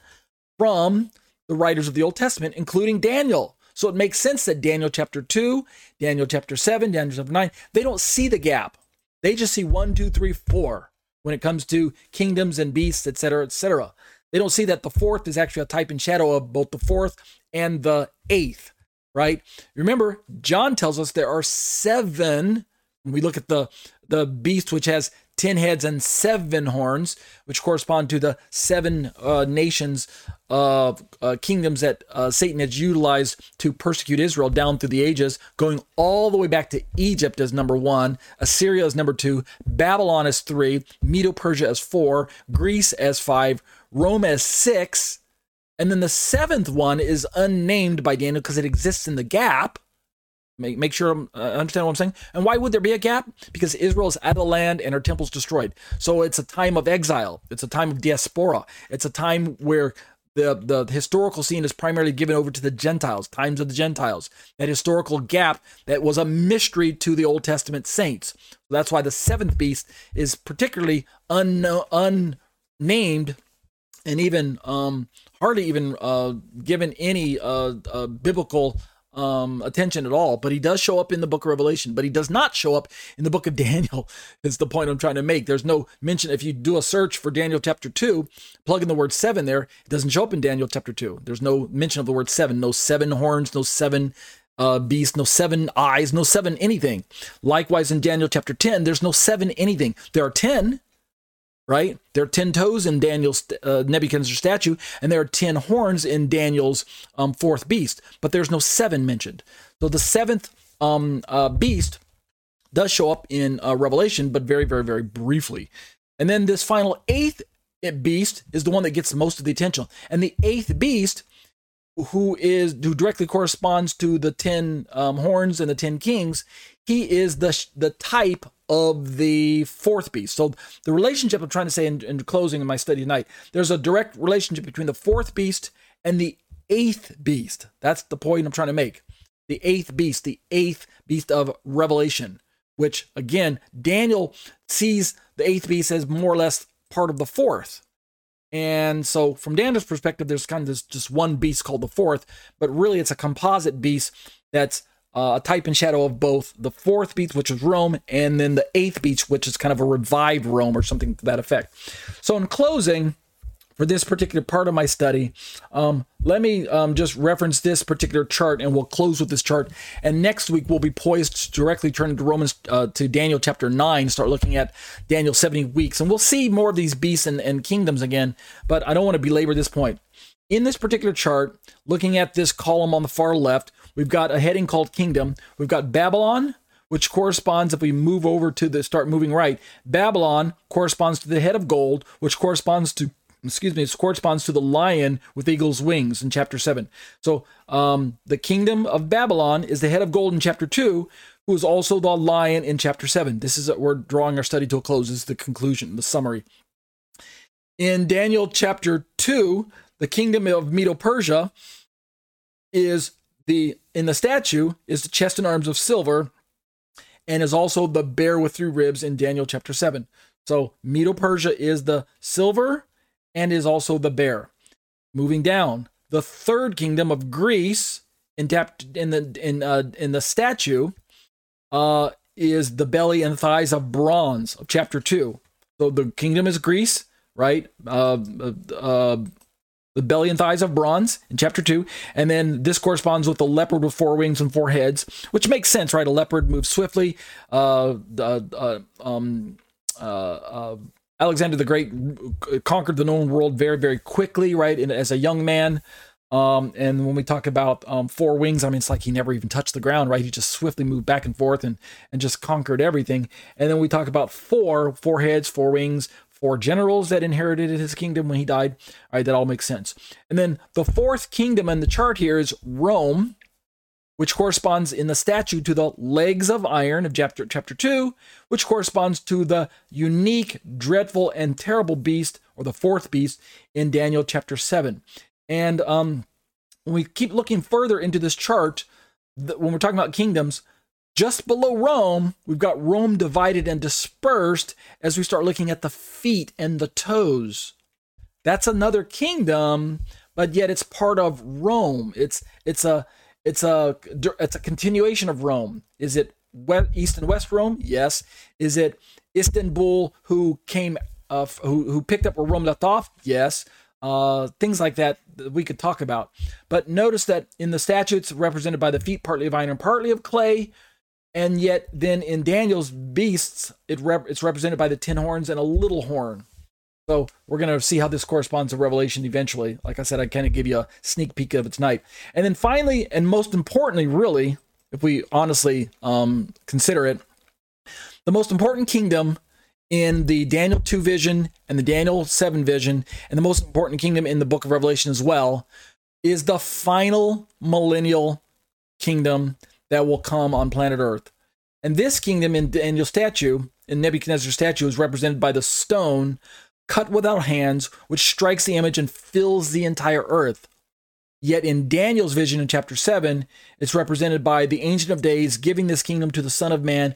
from the writers of the Old Testament, including Daniel. So it makes sense that Daniel chapter 2, Daniel chapter 7, Daniel chapter 9, they don't see the gap. They just see one, two, three, four when it comes to kingdoms and beasts, etc., etc. They don't see that the fourth is actually a type and shadow of both the fourth and the eighth, right? Remember, John tells us there are seven. When we look at the the beast, which has ten heads and seven horns, which correspond to the seven uh, nations, uh, uh, kingdoms that uh, Satan has utilized to persecute Israel down through the ages, going all the way back to Egypt as number one, Assyria as number two, Babylon as three, Medo Persia as four, Greece as five, Rome as six, and then the seventh one is unnamed by Daniel because it exists in the gap. Make, make sure I uh, understand what I'm saying. And why would there be a gap? Because Israel is out of the land and her temple's destroyed. So it's a time of exile. It's a time of diaspora. It's a time where the, the historical scene is primarily given over to the Gentiles, times of the Gentiles. That historical gap that was a mystery to the Old Testament saints. That's why the seventh beast is particularly un, unnamed and even um, hardly even uh, given any uh, uh, biblical um, attention at all. But he does show up in the book of Revelation, but he does not show up in the book of Daniel, is the point I'm trying to make. There's no mention. If you do a search for Daniel chapter 2, plug in the word seven there, it doesn't show up in Daniel chapter 2. There's no mention of the word seven, no seven horns, no seven uh, beast, no seven eyes, no seven anything. Likewise, in Daniel chapter 10, there's no seven anything. There are 10, right? There are 10 toes in Daniel's uh, Nebuchadnezzar statue, and there are 10 horns in Daniel's um, fourth beast, but there's no seven mentioned. So the seventh um, uh, beast does show up in uh, Revelation, but very, very, very briefly. And then this final eighth beast is the one that gets most of the attention. And the eighth beast, who is who directly corresponds to the ten um, horns and the ten kings, he is the the type of the fourth beast. So the relationship I'm trying to say in, in closing in my study tonight, there's a direct relationship between the fourth beast and the eighth beast. That's the point I'm trying to make. The eighth beast, the eighth beast of Revelation, which again, Daniel sees the eighth beast as more or less part of the fourth. And so, from Daniel's perspective, there's kind of this just one beast called the fourth, but really it's a composite beast that's uh, a type and shadow of both the fourth beast, which is Rome, and then the eighth beast, which is kind of a revived Rome or something to that effect. So, in closing, for this particular part of my study, um, let me um, just reference this particular chart and we'll close with this chart. And next week, we'll be poised to directly turn to Romans, uh, to Daniel chapter 9, start looking at Daniel 70 weeks. And we'll see more of these beasts and, and kingdoms again, but I don't want to belabor this point. In this particular chart, looking at this column on the far left, We've got a heading called Kingdom. We've got Babylon, which corresponds, if we move over to the start moving right, Babylon corresponds to the head of gold, which corresponds to excuse me, it corresponds to the lion with eagle's wings in chapter 7. So um, the kingdom of Babylon is the head of gold in chapter 2, who is also the lion in chapter 7. This is, we're drawing our study to a close. This is the conclusion, the summary. In Daniel chapter 2, the kingdom of Medo Persia is the in the statue is the chest and arms of silver, and is also the bear with three ribs in Daniel chapter 7. So Medo Persia is the silver and is also the bear. Moving down, the third kingdom of Greece in, in the in uh, in the statue uh, is the belly and thighs of bronze of chapter 2. So the kingdom is Greece, right? Uh, uh, uh the belly and thighs of bronze in chapter 2 and then this corresponds with the leopard with four wings and four heads which makes sense right a leopard moves swiftly uh, uh, um, uh, uh, alexander the great conquered the known world very very quickly right and as a young man um, and when we talk about um, four wings, I mean, it's like he never even touched the ground, right? He just swiftly moved back and forth and, and just conquered everything. And then we talk about four, four heads, four wings, four generals that inherited his kingdom when he died. All right, that all makes sense. And then the fourth kingdom in the chart here is Rome, which corresponds in the statue to the legs of iron of chapter chapter 2, which corresponds to the unique, dreadful, and terrible beast, or the fourth beast, in Daniel chapter 7. And um, when we keep looking further into this chart, when we're talking about kingdoms, just below Rome, we've got Rome divided and dispersed as we start looking at the feet and the toes. That's another kingdom, but yet it's part of Rome. It's it's a it's a it's a continuation of Rome. Is it East and West Rome? Yes. Is it Istanbul who came uh, who who picked up where Rome left off? Yes. uh, things like that that we could talk about. But notice that in the statutes represented by the feet, partly of iron partly of clay, and yet then in Daniel's beasts, it rep- it's represented by the ten horns and a little horn. So we're going to see how this corresponds to Revelation eventually. Like I said, I kind of give you a sneak peek of it tonight. And then finally, and most importantly, really, if we honestly um, consider it, the most important kingdom in the Daniel 2 vision and the Daniel 7 vision, and the most important kingdom in the book of Revelation as well, is the final millennial kingdom that will come on planet Earth. And this kingdom in Daniel's statue, in Nebuchadnezzar's statue, is represented by the stone cut without hands, which strikes the image and fills the entire earth. Yet in Daniel's vision in chapter 7, it's represented by the Ancient of Days giving this kingdom to the Son of Man,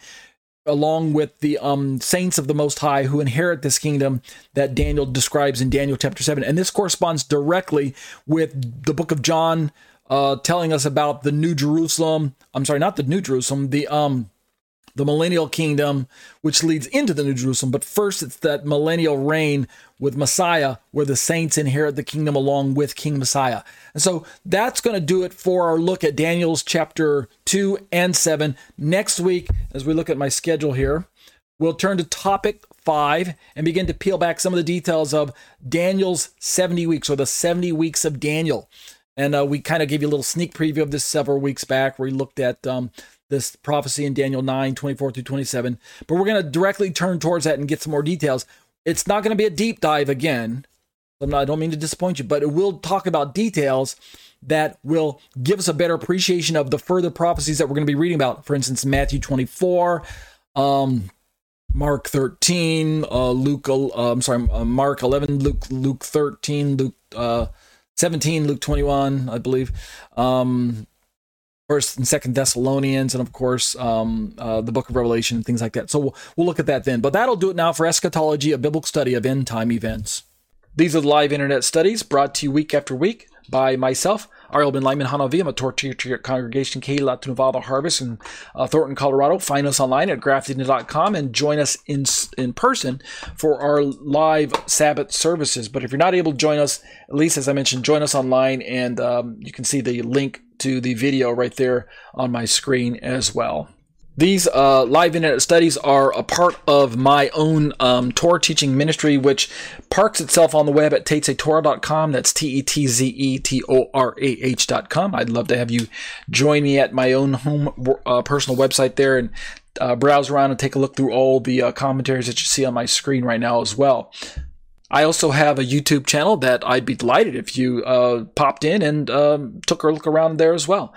along with the um, saints of the Most High who inherit this kingdom that Daniel describes in Daniel chapter 7. And this corresponds directly with the book of John uh, telling us about the New Jerusalem. I'm sorry, not the New Jerusalem, the um, the millennial kingdom, which leads into the New Jerusalem. But first, it's that millennial reign with Messiah, where the saints inherit the kingdom along with King Messiah. And so that's going to do it for our look at Daniel's chapter 2 and 7. Next week, as we look at my schedule here, we'll turn to topic 5 and begin to peel back some of the details of Daniel's 70 weeks or the 70 weeks of Daniel. And uh, we kind of gave you a little sneak preview of this several weeks back where we looked at um, this prophecy in Daniel 9, 24 through 27. But we're going to directly turn towards that and get some more details. It's not going to be a deep dive again. Not, I don't mean to disappoint you, but it will talk about details that will give us a better appreciation of the further prophecies that we're going to be reading about. For instance, Matthew 24, um, Mark 13, uh, Luke, uh, I'm sorry, uh, Mark 11, Luke, Luke 13, Luke uh, 17, Luke 21, I believe. Um, First and Second Thessalonians, and of course um, uh, the Book of Revelation and things like that. So we'll, we'll look at that then. But that'll do it now for eschatology, a biblical study of end time events. These are the live internet studies brought to you week after week by myself, Ariel ben-Lyman HaNaviy. I'm a teacher at Congregation Kehillat Nevada Harvest in uh, Thornton, Colorado. Find us online at grafted.com and join us in in person for our live Sabbath services. But if you're not able to join us, at least as I mentioned, join us online and um, you can see the link to the video right there on my screen as well. These uh, live internet studies are a part of my own um, Torah teaching ministry, which parks itself on the web at tetzetorah.com. That's T E T Z E T O R A H.com. I'd love to have you join me at my own home uh, personal website there and uh, browse around and take a look through all the uh, commentaries that you see on my screen right now as well. I also have a YouTube channel that I'd be delighted if you uh, popped in and um, took a look around there as well.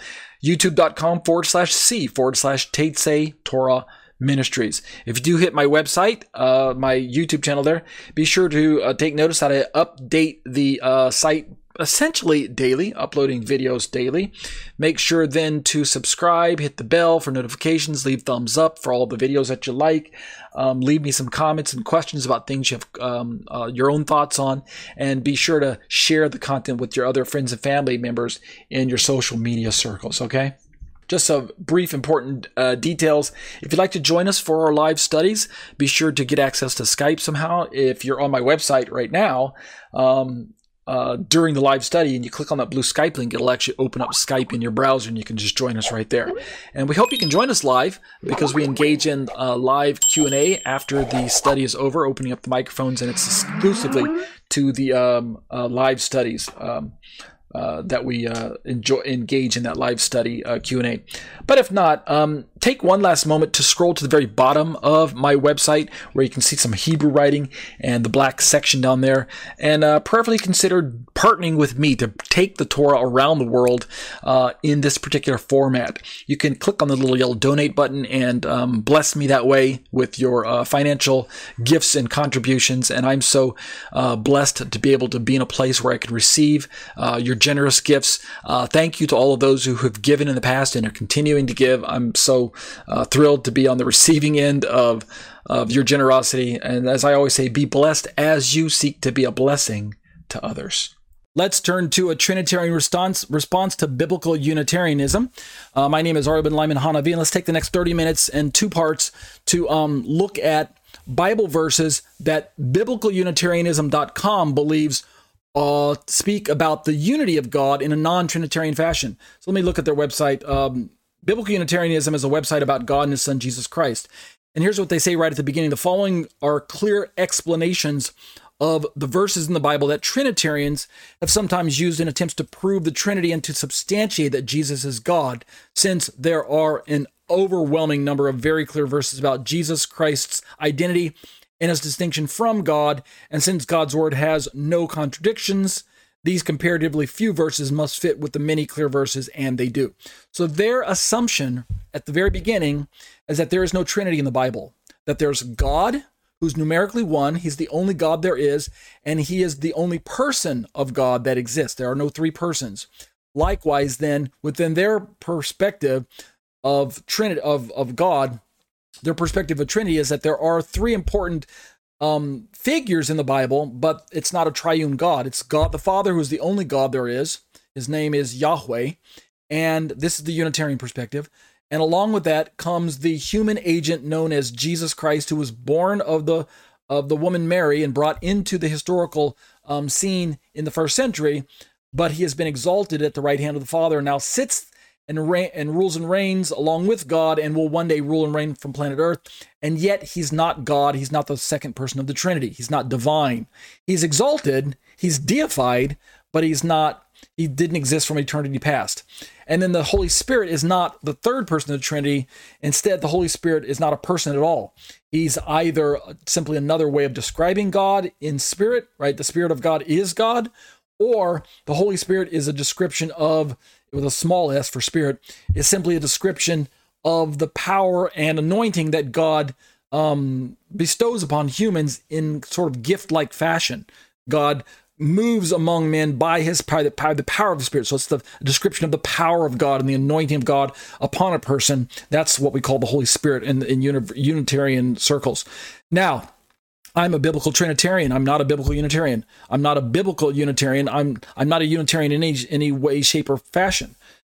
YouTube.com forward slash C forward slash Tetze Torah Ministries. If you do hit my website, uh, my YouTube channel there, be sure to uh, take notice that I update the uh, site essentially daily, uploading videos daily. Make sure then to subscribe, hit the bell for notifications, leave thumbs up for all the videos that you like. Um, leave me some comments and questions about things you have um, uh, your own thoughts on, and be sure to share the content with your other friends and family members in your social media circles. Okay just some brief important uh, details. If you'd like to join us for our live studies, be sure to get access to Skype somehow. If you're on my website right now, um, uh, during the live study and you click on that blue Skype link, it'll actually open up Skype in your browser and you can just join us right there. And we hope you can join us live because we engage in uh, live Q&A after the study is over, opening up the microphones and it's exclusively to the um, uh, live studies. Um, uh, that we enjoy engage in that live study uh, Q&A. But if not, um, take one last moment to scroll to the very bottom of my website where you can see some Hebrew writing and the black section down there, and uh, prayerfully consider partnering with me to take the Torah around the world uh, in this particular format. You can click on the little yellow donate button and um, bless me that way with your uh, financial gifts and contributions. And I'm so blessed to be able to be in a place where I can receive your generous gifts. Uh, thank you to all of those who have given in the past and are continuing to give. I'm so uh, thrilled to be on the receiving end of of your generosity. And as I always say, be blessed as you seek to be a blessing to others. Let's turn to a Trinitarian response response to biblical Unitarianism. Uh, my name is Ariel Lyman HaNaviy, and let's take the next 30 minutes in two parts to um, look at Bible verses that biblicalunitarianism.com believes uh, speak about the unity of God in a non Trinitarian fashion. So let me look at their website. Um, Biblical Unitarianism is a website about God and His Son, Jesus Christ. And here's what they say right at the beginning the following are clear explanations of the verses in the Bible that Trinitarians have sometimes used in attempts to prove the Trinity and to substantiate that Jesus is God, since there are an overwhelming number of very clear verses about Jesus Christ's identity and his distinction from God, and since God's word has no contradictions, these comparatively few verses must fit with the many clear verses, and they do. So their assumption at the very beginning is that there is no Trinity in the Bible, that there's God who's numerically one, he's the only God there is, and he is the only person of God that exists. There are no three persons. Likewise, then, within their perspective of Trinity of, of God, their perspective of Trinity is that there are three important um, figures in the Bible, but it's not a triune God. It's God the Father, who's the only God there is. His name is Yahweh. And this is the Unitarian perspective. And along with that comes the human agent known as Jesus Christ, who was born of the of the woman Mary and brought into the historical um, scene in the first century. But he has been exalted at the right hand of the Father and now sits and, reign, and rules and reigns along with God and will one day rule and reign from planet Earth. And yet he's not God. He's not the second person of the Trinity. He's not divine. He's exalted. He's deified, but he's not. He didn't exist from eternity past. And then the Holy Spirit is not the third person of the Trinity. Instead, the Holy Spirit is not a person at all. He's either simply another way of describing God in spirit, right? The Spirit of God is God, or the Holy Spirit is a description of with a small s for spirit, is simply a description of the power and anointing that God um, bestows upon humans in sort of gift like fashion. God moves among men by his power, the power, the power of the Spirit. So it's the description of the power of God and the anointing of God upon a person. That's what we call the Holy Spirit in, in Unitarian circles. Now, I'm a biblical Trinitarian. I'm not a biblical Unitarian. I'm not a biblical Unitarian. I'm I'm not a Unitarian in any any way, shape, or fashion.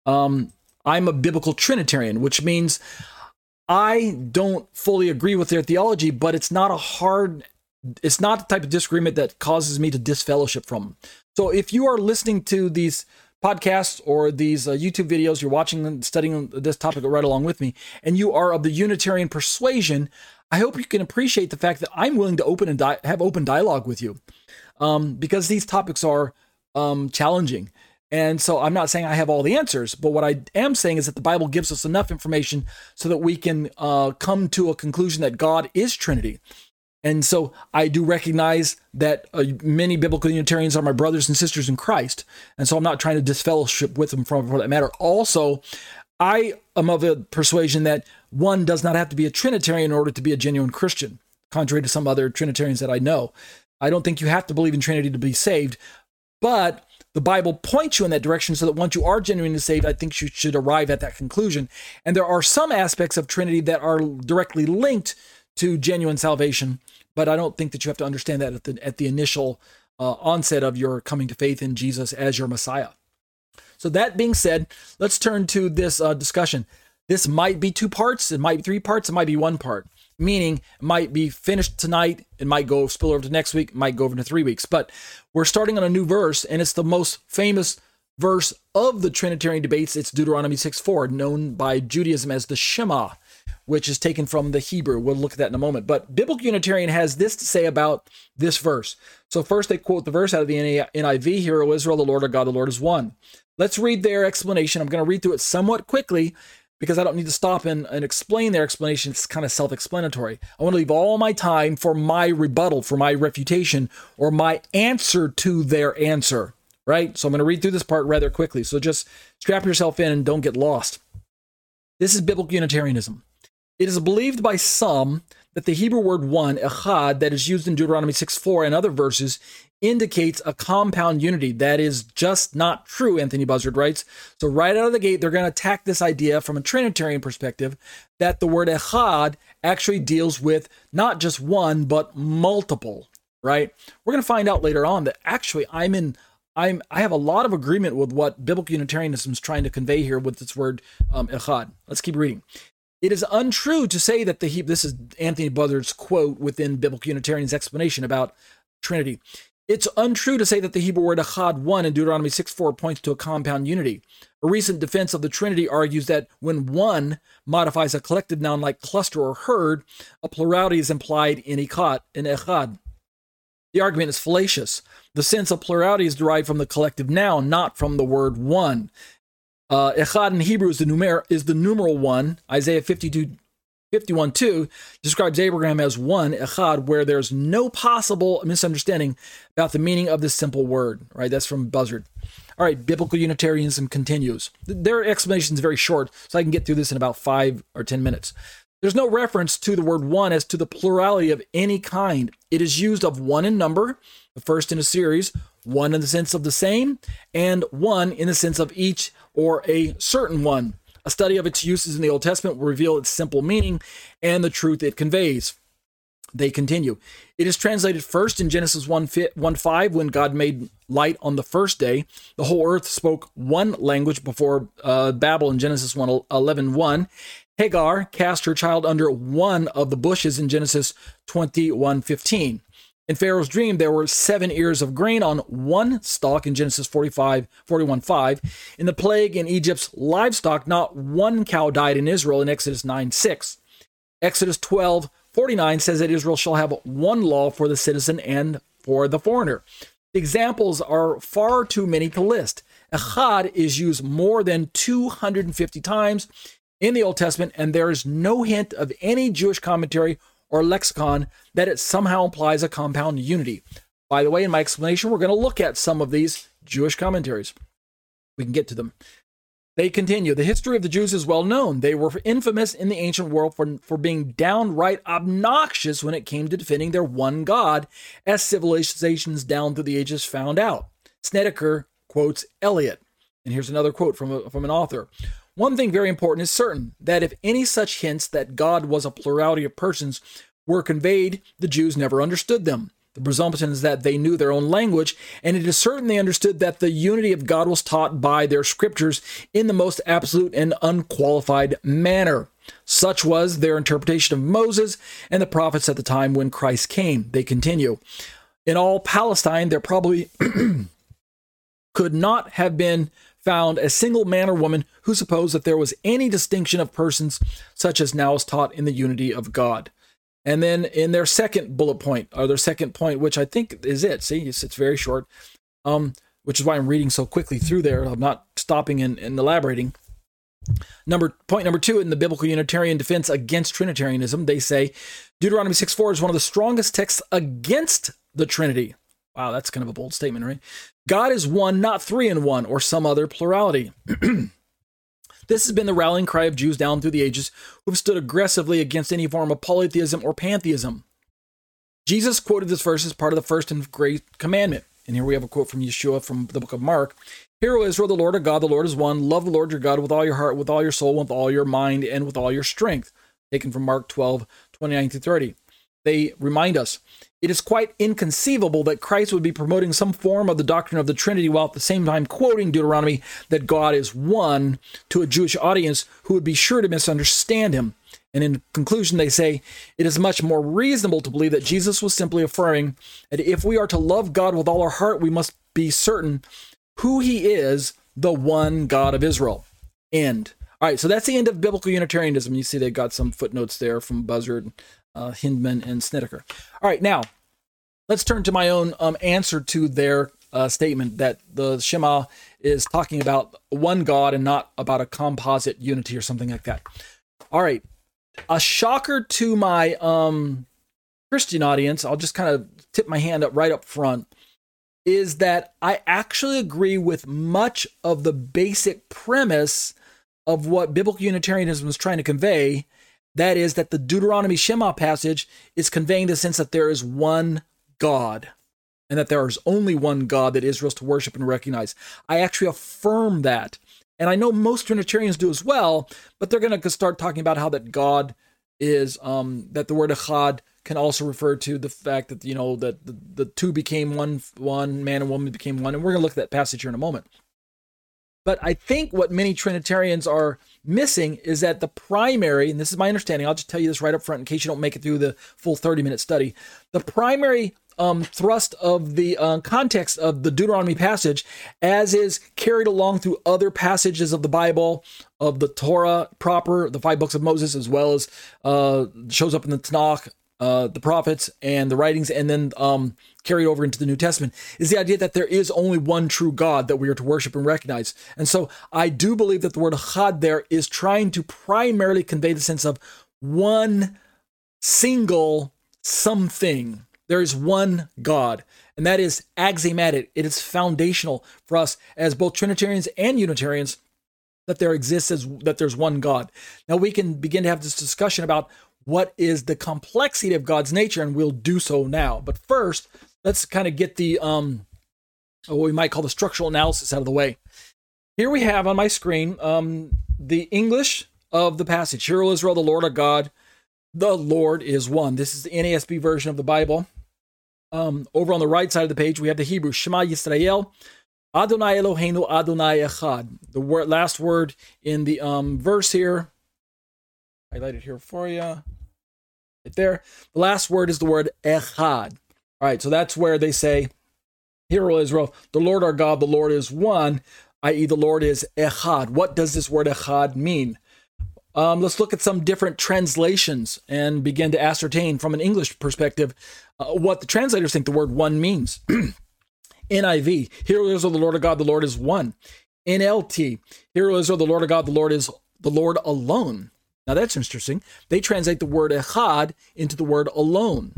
Um, I'm a biblical Trinitarian, which means I don't fully agree with their theology, but it's not a hard, it's not the type of disagreement that causes me to disfellowship from them. So if you are listening to these podcasts or these uh, YouTube videos, you're watching and studying this topic right along with me, and you are of the Unitarian persuasion, I hope you can appreciate the fact that I'm willing to open and di- have open dialogue with you, um, because these topics are um, challenging. And so I'm not saying I have all the answers, but what I am saying is that the Bible gives us enough information so that we can uh, come to a conclusion that God is Trinity. And so I do recognize that uh, many biblical Unitarians are my brothers and sisters in Christ. And so I'm not trying to disfellowship with them for that matter. Also, I am of the persuasion that one does not have to be a Trinitarian in order to be a genuine Christian, contrary to some other Trinitarians that I know. I don't think you have to believe in Trinity to be saved, but the Bible points you in that direction so that once you are genuinely saved, I think you should arrive at that conclusion. And there are some aspects of Trinity that are directly linked to genuine salvation, but I don't think that you have to understand that at the, at the initial uh, onset of your coming to faith in Jesus as your Messiah. So, that being said, let's turn to this uh, discussion. This might be two parts, it might be three parts, it might be one part. Meaning, it might be finished tonight, it might go spill over to next week, might go over to three weeks. But we're starting on a new verse, and it's the most famous verse of the Trinitarian debates. It's Deuteronomy 6 4, known by Judaism as the Shema, which is taken from the Hebrew. We'll look at that in a moment. But Biblical Unitarian has this to say about this verse. So, first, they quote the verse out of the NIV Hear, O Israel, the Lord our God, the Lord is one. Let's read their explanation. I'm going to read through it somewhat quickly because I don't need to stop and, and explain their explanation. It's kind of self explanatory. I want to leave all my time for my rebuttal, for my refutation, or my answer to their answer, right? So I'm going to read through this part rather quickly. So just strap yourself in and don't get lost. This is biblical Unitarianism. It is believed by some that the Hebrew word one, echad, that is used in Deuteronomy 6 4 and other verses, indicates a compound unity. That is just not true, Anthony Buzzard writes. So, right out of the gate, they're going to attack this idea from a Trinitarian perspective that the word echad actually deals with not just one, but multiple, right? We're going to find out later on that actually I'm in. I'm, I have a lot of agreement with what biblical Unitarianism is trying to convey here with this word um, echad. Let's keep reading. It is untrue to say that the this is Anthony Buzzard's quote within biblical Unitarian's explanation about Trinity. It's untrue to say that the Hebrew word echad, one, in Deuteronomy 6 4 points to a compound unity. A recent defense of the Trinity argues that when one modifies a collective noun like cluster or herd, a plurality is implied in echad. In echad. The argument is fallacious. The sense of plurality is derived from the collective noun, not from the word one. Uh, echad in Hebrew is the, numer- is the numeral one. Isaiah 52 51 2 describes Abraham as one, echad, where there's no possible misunderstanding about the meaning of this simple word, right? That's from Buzzard. All right, biblical Unitarianism continues. Their explanation is very short, so I can get through this in about five or 10 minutes. There's no reference to the word one as to the plurality of any kind. It is used of one in number, the first in a series, one in the sense of the same, and one in the sense of each or a certain one. A study of its uses in the Old Testament will reveal its simple meaning and the truth it conveys. They continue. It is translated first in Genesis 1, 1 5 when God made light on the first day. The whole earth spoke one language before uh, Babel in Genesis 1 11 1. Hagar cast her child under one of the bushes in Genesis 21 15. In Pharaoh's dream, there were seven ears of grain on one stalk in Genesis 45, 41 5. In the plague in Egypt's livestock, not one cow died in Israel in Exodus 9 6. Exodus 12 49 says that Israel shall have one law for the citizen and for the foreigner. The examples are far too many to list. Echad is used more than 250 times in the Old Testament, and there is no hint of any Jewish commentary or lexicon that it somehow implies a compound unity. By the way, in my explanation, we're going to look at some of these Jewish commentaries. We can get to them. They continue. The history of the Jews is well known. They were infamous in the ancient world for, for being downright obnoxious when it came to defending their one God, as civilizations down through the ages found out. Snedeker quotes Eliot. And here's another quote from, a, from an author. One thing very important is certain that if any such hints that God was a plurality of persons were conveyed, the Jews never understood them. The presumption is that they knew their own language, and it is certain they understood that the unity of God was taught by their scriptures in the most absolute and unqualified manner. Such was their interpretation of Moses and the prophets at the time when Christ came. They continue. In all Palestine, there probably could not have been found a single man or woman who supposed that there was any distinction of persons such as now is taught in the unity of God. And then in their second bullet point, or their second point, which I think is it, see, it's, it's very short, um, which is why I'm reading so quickly through there. I'm not stopping and, and elaborating. Number point number two in the biblical Unitarian defense against Trinitarianism, they say Deuteronomy 6 4 is one of the strongest texts against the Trinity. Wow, that's kind of a bold statement, right? God is one, not three in one, or some other plurality. this has been the rallying cry of Jews down through the ages who have stood aggressively against any form of polytheism or pantheism. Jesus quoted this verse as part of the first and great commandment. And here we have a quote from Yeshua from the book of Mark. Hear, O Israel, the Lord our God, the Lord is one. Love the Lord your God with all your heart, with all your soul, with all your mind, and with all your strength. Taken from Mark 12, 29 through 30. They remind us it is quite inconceivable that Christ would be promoting some form of the doctrine of the Trinity while at the same time quoting Deuteronomy that God is one to a Jewish audience who would be sure to misunderstand him. And in conclusion, they say it is much more reasonable to believe that Jesus was simply affirming that if we are to love God with all our heart, we must be certain who he is, the one God of Israel. End. All right, so that's the end of biblical Unitarianism. You see, they got some footnotes there from Buzzard uh, Hindman, and Snedeker. All right, now let's turn to my own um, answer to their uh, statement that the Shema is talking about one God and not about a composite unity or something like that. All right, a shocker to my um, Christian audience, I'll just kind of tip my hand up right up front, is that I actually agree with much of the basic premise of what biblical Unitarianism is trying to convey that is, that the Deuteronomy Shema passage is conveying the sense that there is one God and that there is only one God that Israel's to worship and recognize. I actually affirm that. And I know most Trinitarians do as well, but they're going to start talking about how that God is, um, that the word echad can also refer to the fact that, you know, that the, the two became one, one man and woman became one. And we're going to look at that passage here in a moment. But I think what many Trinitarians are missing is that the primary, and this is my understanding, I'll just tell you this right up front in case you don't make it through the full 30 minute study. The primary um, thrust of the uh, context of the Deuteronomy passage, as is carried along through other passages of the Bible, of the Torah proper, the five books of Moses, as well as uh, shows up in the Tanakh, uh, the prophets, and the writings, and then um, carried over into the New Testament, is the idea that there is only one true God that we are to worship and recognize. And so I do believe that the word echad there is trying to primarily convey the sense of one single something. There is one God, and that is axiomatic. It is foundational for us as both Trinitarians and Unitarians that there exists as that there's one God. Now we can begin to have this discussion about what is the complexity of God's nature, and we'll do so now. But first, let's kind of get the um what we might call the structural analysis out of the way. Here we have on my screen um the English of the passage. Hear, O Israel, the Lord our God the Lord is one. This is the NASB version of the Bible. Um, over on the right side of the page, we have the Hebrew Shema Yisrael, Adonai Eloheinu Adonai Echad. The word, last word in the um, verse here, highlighted here for you, right there. The last word is the word Echad. All right, so that's where they say, Hear, O Israel, the Lord our God, the Lord is one, i.e., the Lord is Echad. What does this word Echad mean? Um, let's look at some different translations and begin to ascertain from an English perspective uh, what the translators think the word one means. NIV, Hear O Israel, the Lord of God, the Lord is one. NLT, Hear O Israel, the Lord of God, the Lord is the Lord alone. Now that's interesting. They translate the word echad into the word alone.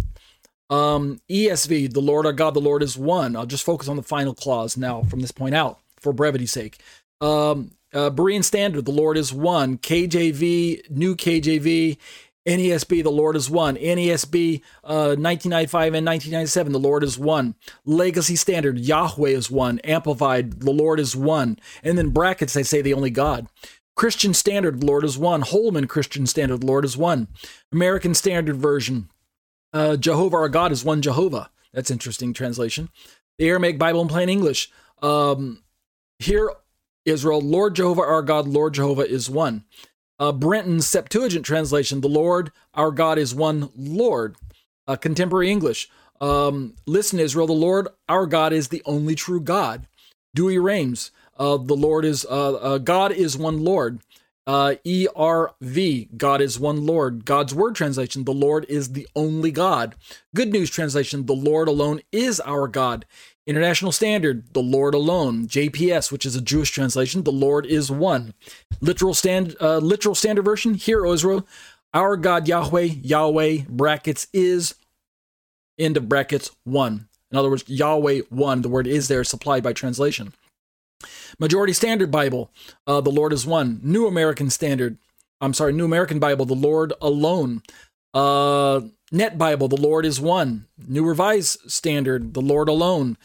Um, ESV, the Lord our God, the Lord is one. I'll just focus on the final clause now from this point out for brevity's sake. Um, uh, Berean Standard, the Lord is one. KJV, New KJV, NASB, the Lord is one. NASB, uh, 1995 and 1997, the Lord is one. Legacy Standard, Yahweh is one. Amplified, the Lord is one. And then brackets, they say the only God. Christian Standard, the Lord is one. Holman Christian Standard, the Lord is one. American Standard Version, uh, Jehovah our God is one Jehovah. That's interesting translation. The Aramaic Bible in plain English. Um, here Israel, Lord Jehovah our God, Lord Jehovah is one. Uh, Septuagint translation, the Lord our God is one Lord. Uh, contemporary English, um, listen, Israel, the Lord our God is the only true God. Douay-Rheims, uh, the Lord is uh, uh, God is one Lord. Uh, ERV, God is one Lord. God's Word translation, the Lord is the only God. Good News translation, the Lord alone is our God. International Standard, the Lord alone. JPS, which is a Jewish translation, the Lord is one. Literal stand, uh, literal standard version, Hear, O Israel, our God Yahweh, Yahweh, brackets is, end of brackets, one. In other words, Yahweh one, the word is there, supplied by translation. Majority Standard Bible, uh, the Lord is one. New American Standard, I'm sorry, New American Bible, the Lord alone. Uh, Net Bible, the Lord is one. New Revised Standard, the Lord alone.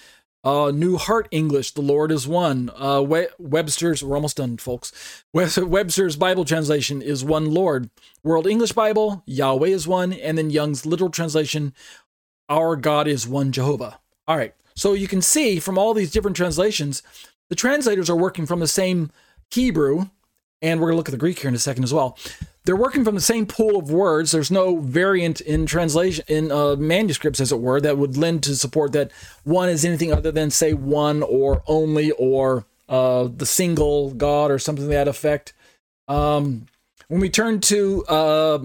Uh, New Heart English, the Lord is one. Uh, We- Webster's, we're almost done, folks. Webster's Bible translation is one Lord. World English Bible, Yahweh is one. And then Young's literal translation, our God is one Jehovah. All right. So you can see from all these different translations, the translators are working from the same Hebrew, and we're going to look at the Greek here in a second as well. They're working from the same pool of words. There's no variant in translation in uh, manuscripts, as it were, that would lend to support that one is anything other than say one or only or uh, the single God or something to that effect. Um, when we turn to uh,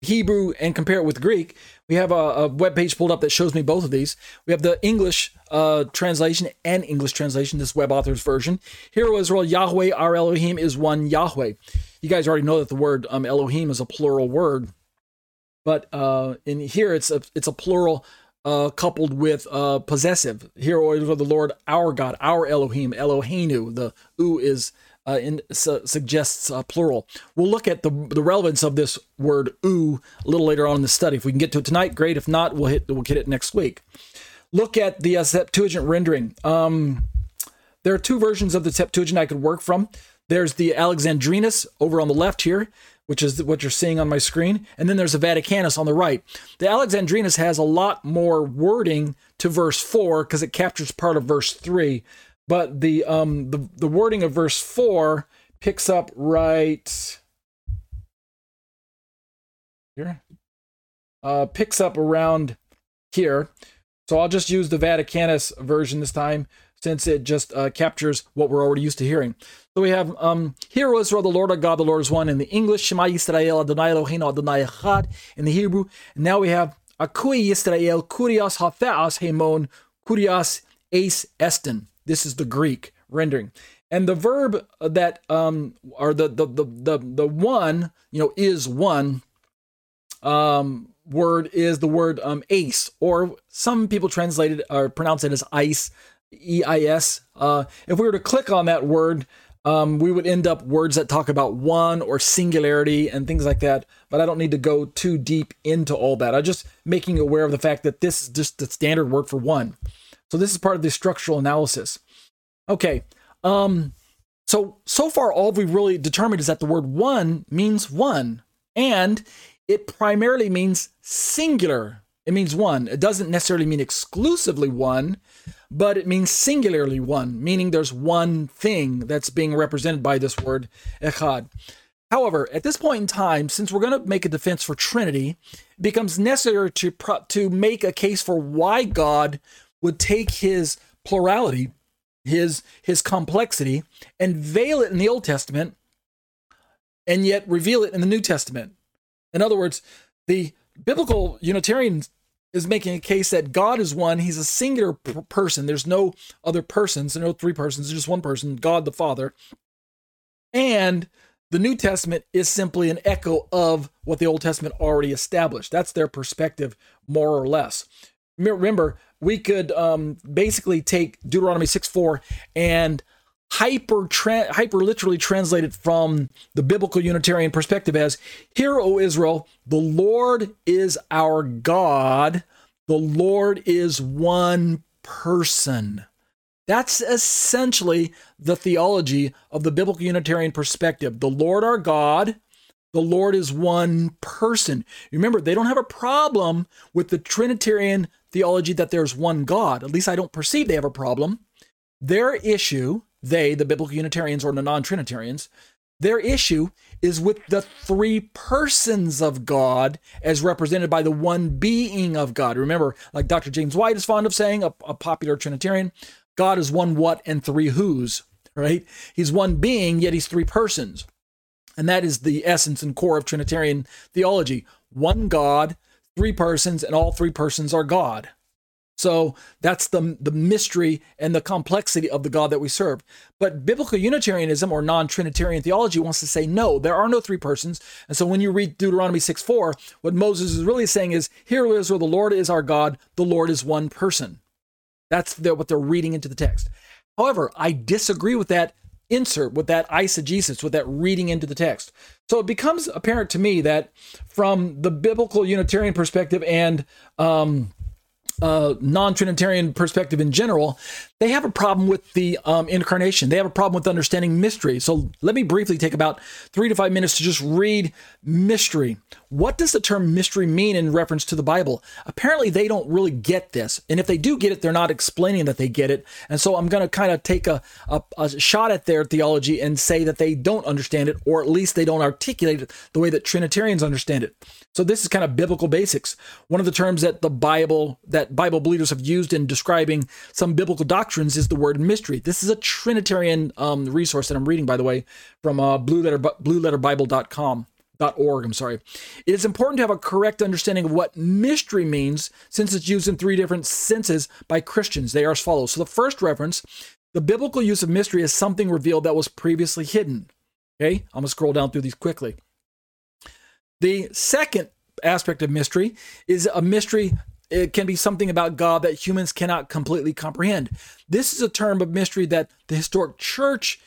Hebrew and compare it with Greek, we have a, a web page pulled up that shows me both of these. We have the English uh, translation and English translation, this web author's version. Hear, O Israel, Yahweh, our Elohim is one Yahweh. You guys already know that the word um, Elohim is a plural word, but uh, in here it's a it's a plural uh, coupled with uh, possessive. Hear, O Israel, the Lord, our God, our Elohim, Eloheinu. The U is uh, in, su- suggests uh, plural. We'll look at the the relevance of this word "u" a little later on in the study. If we can get to it tonight, great. If not, we'll hit we'll get it next week. Look at the uh, Septuagint rendering. Um, there are two versions of the Septuagint I could work from. There's the Alexandrinus over on the left here, which is what you're seeing on my screen, and then there's the Vaticanus on the right. The Alexandrinus has a lot more wording to verse four because it captures part of verse three but the um the, the wording of verse 4 picks up right here uh picks up around here So I'll just use the Vaticanus version this time since it just uh, captures what we're already used to hearing. So we have, um, Israel, the Lord our God, the Lord is one in the English, Shema Yisrael, Adonai Eloheinu, Adonai Echad in the Hebrew. And now we have Akui Yisrael, Kurias Hafeas Hemon, Kurias Ace Estin. This is the Greek rendering. And the verb that, um, or the, the, the, the, the one, you know, is one, um, word is the word um, ace, or some people translate it or pronounce it as ice, E I S. Uh, if we were to click on that word, um, we would end up words that talk about one or singularity and things like that. But I don't need to go too deep into all that. I'm just making aware of the fact that this is just the standard word for one. So this is part of the structural analysis. Okay. Um, so so far, all we've really determined is that the word one means one, and it primarily means singular. It means one. It doesn't necessarily mean exclusively one, but it means singularly one, meaning there's one thing that's being represented by this word echad. However, at this point in time, since we're going to make a defense for Trinity, it becomes necessary to pro- to make a case for why God would take his plurality, his his complexity, and veil it in the Old Testament, and yet reveal it in the New Testament. In other words, the biblical Unitarian is making a case that God is one. He's a singular p- person. There's no other persons. There no three persons. There's just one person, God the Father. And the New Testament is simply an echo of what the Old Testament already established. That's their perspective, more or less. Remember, we could um, basically take Deuteronomy 6 4 and hyper hyper literally translated from the biblical Unitarian perspective as Hear, O Israel, the Lord is our God, the Lord is one person. That's essentially the theology of the biblical Unitarian perspective. The Lord our God, the Lord is one person. Remember, they don't have a problem with the Trinitarian theology that there's one God. At least I don't perceive they have a problem. Their issue they, the biblical Unitarians or the non Trinitarians, their issue is with the three persons of God as represented by the one being of God. Remember, like Dr. James White is fond of saying, a, a popular Trinitarian, God is one what and three who's, right? He's one being, yet he's three persons. And that is the essence and core of Trinitarian theology one God, three persons, and all three persons are God. So that's the, the mystery and the complexity of the God that we serve. But biblical Unitarianism or non Trinitarian theology wants to say, no, there are no three persons. And so when you read Deuteronomy 6 4, what Moses is really saying is, Hear, Israel, the Lord is our God, the Lord is one person. That's the, what they're reading into the text. However, I disagree with that insert, with that eisegesis, with that reading into the text. So it becomes apparent to me that from the biblical Unitarian perspective and um, uh, non-Trinitarian perspective in general, they have a problem with the um, incarnation. They have a problem with understanding mystery. So let me briefly take about three to five minutes to just read mystery. What does the term mystery mean in reference to the Bible? Apparently, they don't really get this. And if they do get it, they're not explaining that they get it. And so I'm going to kind of take a, a, a, shot at their theology and say that they don't understand it, or at least they don't articulate it the way that Trinitarians understand it. So this is kind of biblical basics. One of the terms that the Bible, that Bible believers have used in describing some biblical doctrines is the word mystery. This is a Trinitarian um, resource that I'm reading, by the way, from uh, Blue Letter, BlueLetterBible.com. .org, I'm sorry. It is important to have a correct understanding of what mystery means since it's used in three different senses by Christians. They are as follows. So the first reference, the biblical use of mystery is something revealed that was previously hidden. Okay, I'm gonna scroll down through these quickly. The second aspect of mystery is a mystery it can be something about God that humans cannot completely comprehend. This is a term of mystery that the historic church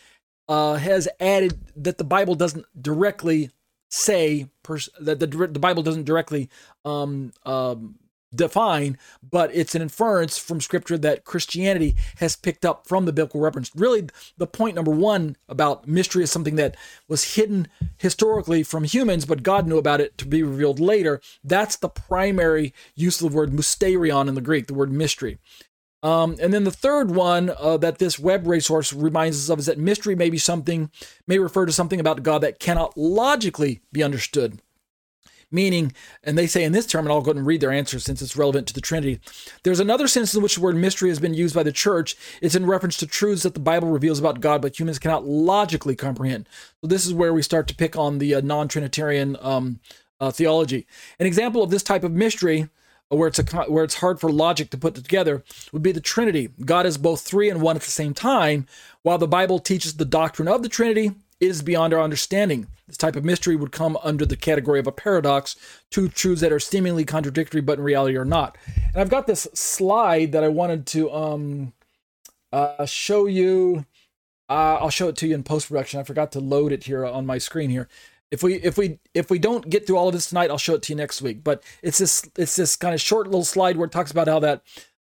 uh, has added that the Bible doesn't directly say pers- that the, the Bible doesn't directly um, um, define, but it's an inference from scripture that Christianity has picked up from the biblical reference. Really, the point number one about mystery is something that was hidden historically from humans, but God knew about it to be revealed later. That's the primary use of the word mysterion in the Greek, the word mystery. Um, and then the third one uh, that this web resource reminds us of is that mystery may be something, may refer to something about God that cannot logically be understood meaning, and they say in this term, and I'll go ahead and read their answer since it's relevant to the Trinity. There's another sense in which the word mystery has been used by the church. It's in reference to truths that the Bible reveals about God, but humans cannot logically comprehend. So this is where we start to pick on the uh, non-Trinitarian um, uh, theology. An example of this type of mystery where it's a where it's hard for logic to put together would be the Trinity. God is both three and one at the same time. While the Bible teaches the doctrine of the Trinity, it is beyond our understanding. This type of mystery would come under the category of a paradox, two truths that are seemingly contradictory but in reality are not. And I've got this slide that I wanted to um, uh, show you. Uh, I'll show it to you in post production. I forgot to load it here on my screen here if we if we if we don't get through all of this tonight, I'll show it to you next week. But it's this it's this kind of short little slide where it talks about how that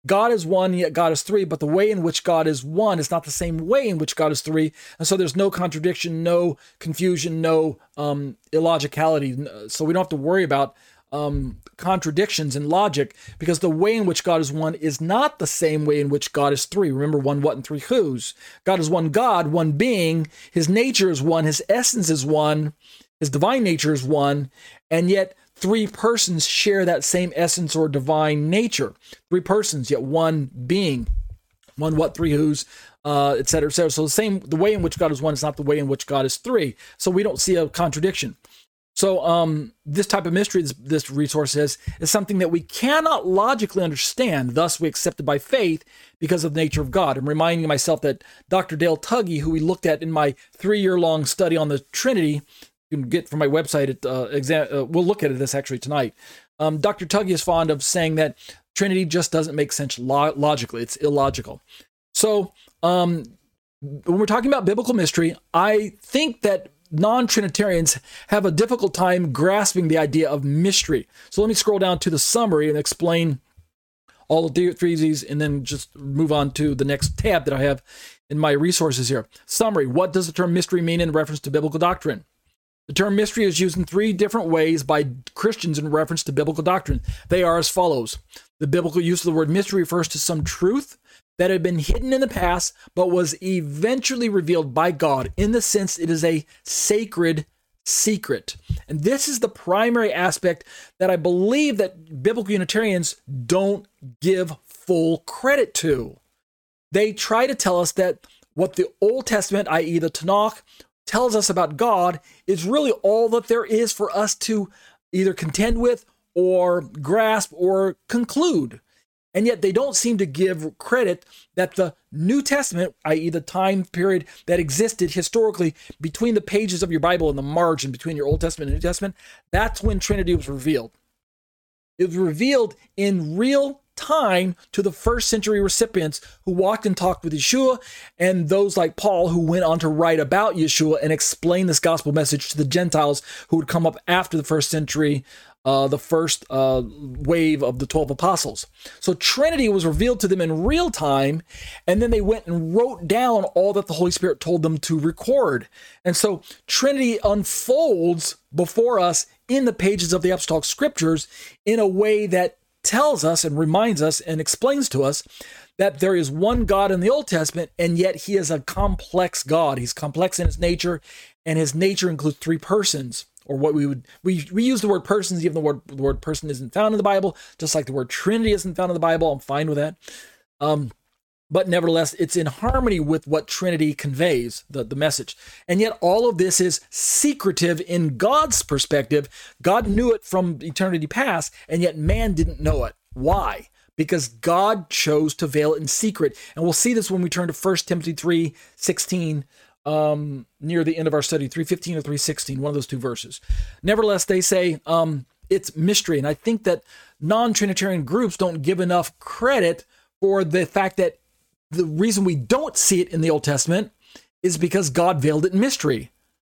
God is one, yet God is three, but the way in which God is one is not the same way in which God is three. And so there's no contradiction, no confusion, no um, illogicality. So we don't have to worry about um, contradictions in logic because the way in which God is one is not the same way in which God is three. Remember, one what and three who's. God is one God, one being. His nature is one, his essence is one. His divine nature is one, and yet three persons share that same essence or divine nature. Three persons, yet one being. One what, three who's, uh, et cetera, et cetera. So the same, the way in which God is one is not the way in which God is three. So we don't see a contradiction. So um, this type of mystery, this, this resource is, is something that we cannot logically understand. Thus, we accept it by faith because of the nature of God. I'm reminding myself that Dr. Dale Tuggy, who we looked at in my three-year-long study on the Trinity, can get from my website. At, uh, exam- uh, we'll look at this actually tonight. Um, Dr. Tuggy is fond of saying that Trinity just doesn't make sense lo- logically. It's illogical. So um, when we're talking about biblical mystery, I think that non-Trinitarians have a difficult time grasping the idea of mystery. So let me scroll down to the summary and explain all the three these and then just move on to the next tab that I have in my resources here. Summary What does the term mystery mean in reference to biblical doctrine? The term mystery is used in three different ways by Christians in reference to biblical doctrine. They are as follows The biblical use of the word mystery refers to some truth that had been hidden in the past but was eventually revealed by God in the sense it is a sacred secret. And this is the primary aspect that I believe that biblical Unitarians don't give full credit to. They try to tell us that what the Old Testament, i.e., the Tanakh, tells us about God is really all that there is for us to either contend with or grasp or conclude. And yet they don't seem to give credit that the New Testament, i.e., the time period that existed historically between the pages of your Bible and the margin between your Old Testament and New Testament, that's when Trinity was revealed. It was revealed in real time to the first century recipients who walked and talked with Yeshua, and those like Paul who went on to write about Yeshua and explain this gospel message to the Gentiles who would come up after the first century, uh, the first uh, wave of the 12 apostles. So Trinity was revealed to them in real time, and then they went and wrote down all that the Holy Spirit told them to record. And so Trinity unfolds before us in the pages of the apostolic scriptures in a way that tells us and reminds us and explains to us that there is one God in the Old Testament, and yet he is a complex God. He's complex in his nature, and his nature includes three persons, or what we would we, we use the word persons, even the word the word person isn't found in the Bible, just like the word Trinity isn't found in the Bible. I'm fine with that. Um, but nevertheless, it's in harmony with what Trinity conveys, the, the message. And yet, all of this is secretive in God's perspective. God knew it from eternity past, and yet man didn't know it. Why? Because God chose to veil it in secret. And we'll see this when we turn to 1 Timothy 3 16, um, near the end of our study, 315 or 316, one of those two verses. Nevertheless, they say um, it's mystery. And I think that non Trinitarian groups don't give enough credit for the fact that the reason we don't see it in the Old Testament is because God veiled it in mystery.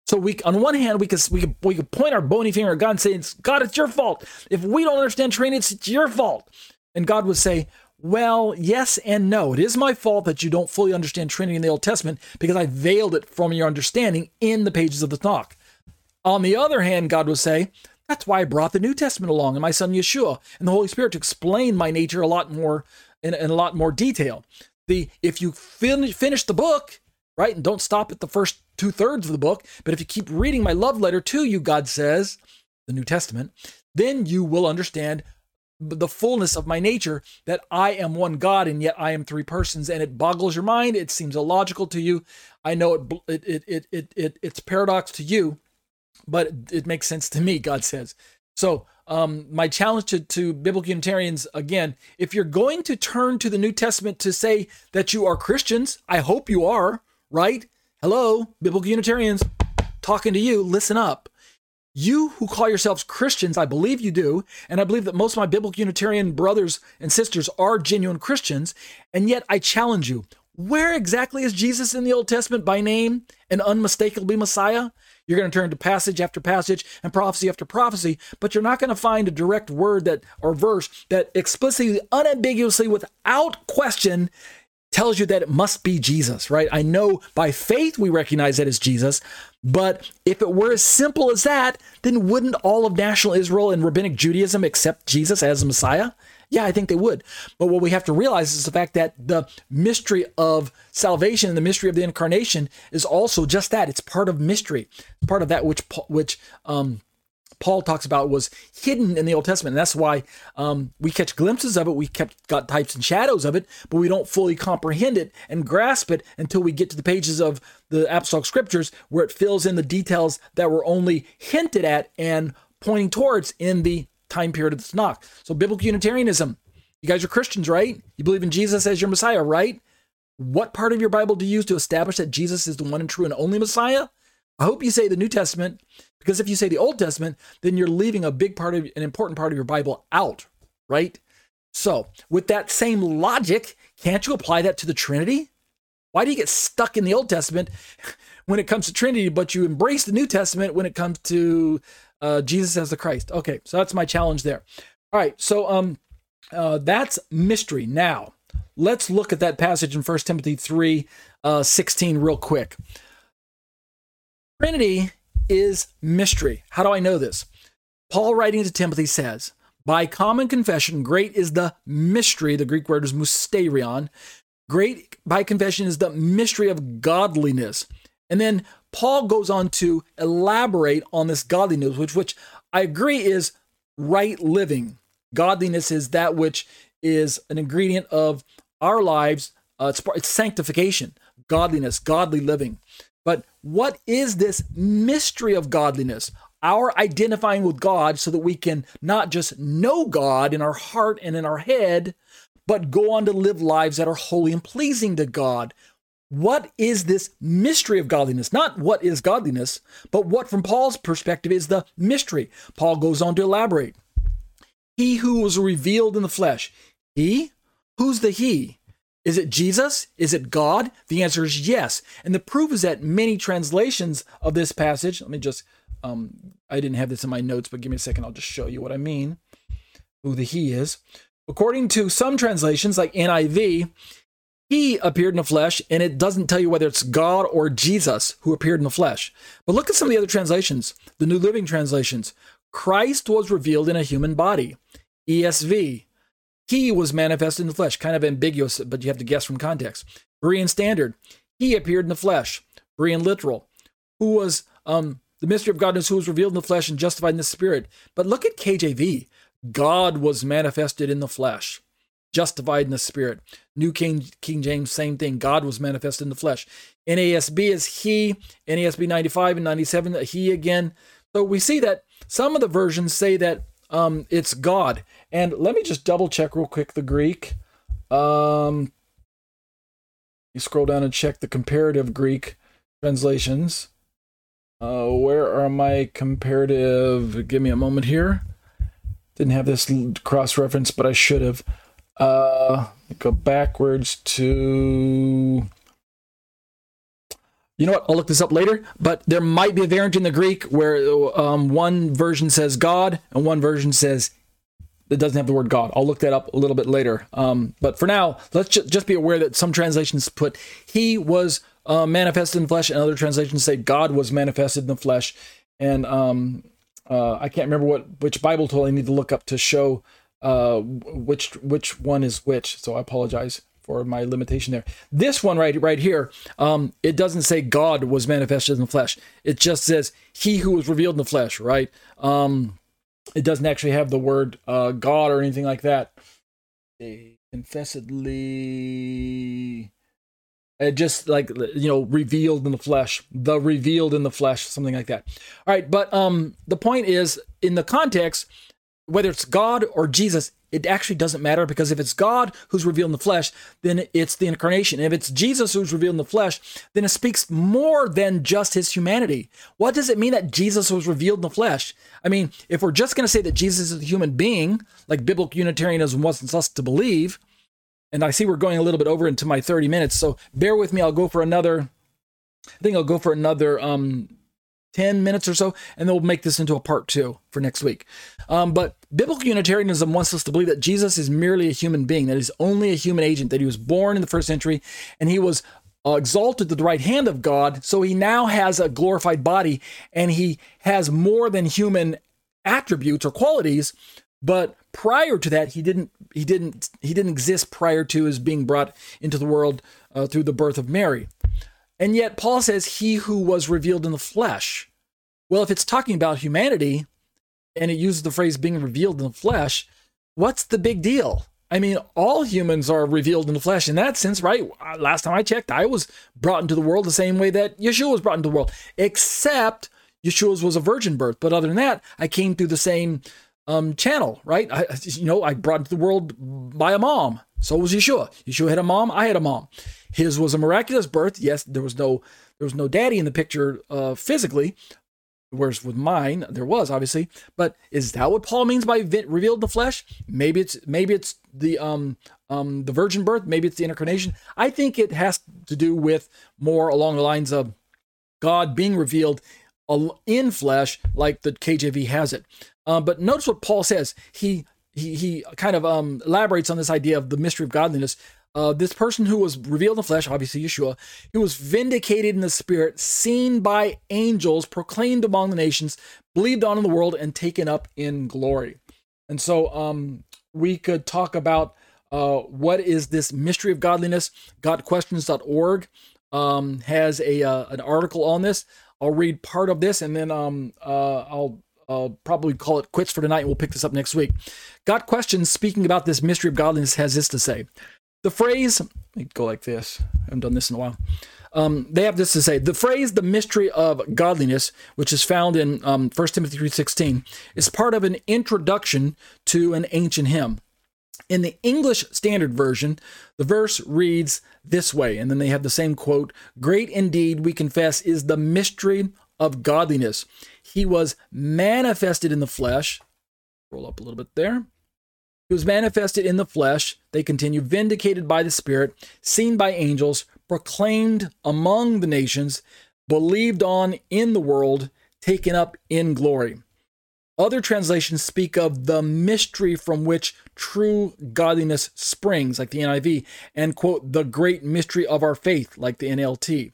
So we, on one hand, we could we could we could point our bony finger at God and say, "It's God, it's your fault. If we don't understand Trinity, it's, it's your fault." And God would say, "Well, yes and no. It is my fault that you don't fully understand Trinity in the Old Testament because I veiled it from your understanding in the pages of the Tanakh." On the other hand, God would say, "That's why I brought the New Testament along and my Son Yeshua and the Holy Spirit to explain my nature a lot more in, in a lot more detail." The if you finish finish the book right and don't stop at the first two thirds of the book but if you keep reading my love letter to you god says the New Testament, then you will understand the fullness of my nature that I am one God and yet I am three persons and it boggles your mind it seems illogical to you. I know it it it it, it it's paradox to you but it makes sense to me God says so um, my challenge to, to biblical Unitarians again, if you're going to turn to the New Testament to say that you are Christians, I hope you are, right? Hello, biblical Unitarians, talking to you, listen up. You who call yourselves Christians, I believe you do, and I believe that most of my biblical Unitarian brothers and sisters are genuine Christians, and yet I challenge you where exactly is Jesus in the Old Testament by name and unmistakably Messiah? You're going to turn to passage after passage and prophecy after prophecy, but you're not going to find a direct word that or verse that explicitly, unambiguously, without question tells you that it must be Jesus, right? I know by faith we recognize that it's Jesus, but if it were as simple as that, then wouldn't all of national Israel and rabbinic Judaism accept Jesus as the Messiah? Yeah, I think they would. But what we have to realize is the fact that the mystery of salvation and the mystery of the incarnation is also just that. It's part of mystery, part of that which which um, Paul talks about was hidden in the Old Testament. And that's why um, we catch glimpses of it. We kept got types and shadows of it, but we don't fully comprehend it and grasp it until we get to the pages of the apostolic scriptures where it fills in the details that were only hinted at and pointing towards in the time period of the Tanakh. So biblical Unitarianism. You guys are Christians, right? You believe in Jesus as your Messiah, right? What part of your Bible do you use to establish that Jesus is the one and true and only Messiah? I hope you say the New Testament, because if you say the Old Testament, then you're leaving a big part of an important part of your Bible out, right? So, with that same logic, can't you apply that to the Trinity? Why do you get stuck in the Old Testament when it comes to Trinity, but you embrace the New Testament when it comes to uh, Jesus as the Christ? Okay, so that's my challenge there. All right, so um, uh, that's mystery. Now, let's look at that passage in 1 Timothy 3 uh, 16 real quick. Trinity is mystery. How do I know this? Paul, writing to Timothy, says, By common confession, great is the mystery. The Greek word is mysterion. Great by confession is the mystery of godliness. And then Paul goes on to elaborate on this godliness, which, which I agree is right living. Godliness is that which is an ingredient of our lives. Uh, it's, it's sanctification, godliness, godly living. But what is this mystery of godliness? Our identifying with God so that we can not just know God in our heart and in our head, but go on to live lives that are holy and pleasing to God. What is this mystery of godliness? Not what is godliness, but what, from Paul's perspective, is the mystery. Paul goes on to elaborate. He who was revealed in the flesh. He? Who's the he? Is it Jesus? Is it God? The answer is yes. And the proof is that many translations of this passage, let me just, um, I didn't have this in my notes, but give me a second. I'll just show you what I mean, who the He is. According to some translations, like NIV, He appeared in the flesh, and it doesn't tell you whether it's God or Jesus who appeared in the flesh. But look at some of the other translations, the New Living translations. Christ was revealed in a human body. ESV, he was manifested in the flesh. Kind of ambiguous, but you have to guess from context. Berean Standard. He appeared in the flesh. Berean Literal. Who was um, the mystery of godness who was revealed in the flesh and justified in the spirit. But look at KJV. God was manifested in the flesh, justified in the spirit. New King King James, same thing. God was manifested in the flesh. NASB is he. NASB 95 and 97, he again. So we see that some of the versions say that um, it's God. And let me just double check real quick the Greek. Um, you scroll down and check the comparative Greek translations. Uh, where are my comparative? Give me a moment here. Didn't have this cross reference, but I should have. Uh, go backwards to you know what? I'll look this up later, but there might be a variant in the Greek where um, one version says God and one version says it doesn't have the word God. I'll look that up a little bit later. Um, but for now, let's ju- just be aware that some translations put He was uh, manifested in flesh, and other translations say God was manifested in the flesh. And um, uh, I can't remember what which Bible tool I need to look up to show uh, which which one is which. So I apologize for my limitation there. This one right right here, um, it doesn't say God was manifested in the flesh. It just says He who was revealed in the flesh. Right. Um, it doesn't actually have the word uh, God or anything like that. Confessedly, it just like you know revealed in the flesh, the revealed in the flesh, something like that. All right, but um, the point is in the context, whether it's God or Jesus, it actually doesn't matter because if it's God who's revealed in the flesh, then it's the incarnation. If it's Jesus who's revealed in the flesh, then it speaks more than just his humanity. What does it mean that Jesus was revealed in the flesh? I mean, if we're just going to say that Jesus is a human being, like biblical Unitarianism wants us to believe, and I see we're going a little bit over into my 30 minutes, so bear with me. I'll go for another, I think I'll go for another um, 10 minutes or so, and then we'll make this into a part two for next week. Um, but biblical Unitarianism wants us to believe that Jesus is merely a human being, that he's only a human agent, that he was born in the first century, and he was uh, exalted to the right hand of God. So he now has a glorified body, and he has more than human attributes or qualities. But prior to that, he didn't. He didn't. He didn't exist prior to his being brought into the world uh, through the birth of Mary. And yet, Paul says, He who was revealed in the flesh. Well, if it's talking about humanity and it uses the phrase being revealed in the flesh, what's the big deal? I mean, all humans are revealed in the flesh in that sense, right? Last time I checked, I was brought into the world the same way that Yeshua was brought into the world, except Yeshua's was a virgin birth. But other than that, I came through the same um, channel, right? I, you know, I brought into the world by a mom. So was Yeshua. Yeshua had a mom. I had a mom. His was a miraculous birth. Yes, there was no there was no daddy in the picture uh, physically, whereas with mine there was obviously. But is that what Paul means by revealed the flesh? Maybe it's maybe it's the um um the virgin birth. Maybe it's the incarnation. I think it has to do with more along the lines of God being revealed in flesh, like the KJV has it. Uh, but notice what Paul says. He he he kind of um, elaborates on this idea of the mystery of godliness. Uh, this person who was revealed in the flesh, obviously Yeshua, who was vindicated in the spirit, seen by angels, proclaimed among the nations, believed on in the world, and taken up in glory. And so um, we could talk about uh, what is this mystery of godliness. GotQuestions.org um, has a uh, an article on this. I'll read part of this, and then um, uh, I'll I'll probably call it quits for tonight and we'll pick this up next week. Got questions speaking about this mystery of godliness has this to say. The phrase, let me go like this. I haven't done this in a while. Um, they have this to say. The phrase, the mystery of godliness, which is found in um, 1 Timothy 3.16, is part of an introduction to an ancient hymn. In the English Standard Version, the verse reads this way, and then they have the same quote Great indeed, we confess, is the mystery of godliness. He was manifested in the flesh. Roll up a little bit there. He was manifested in the flesh. They continue, vindicated by the Spirit, seen by angels, proclaimed among the nations, believed on in the world, taken up in glory. Other translations speak of the mystery from which true godliness springs, like the NIV, and quote, the great mystery of our faith, like the NLT.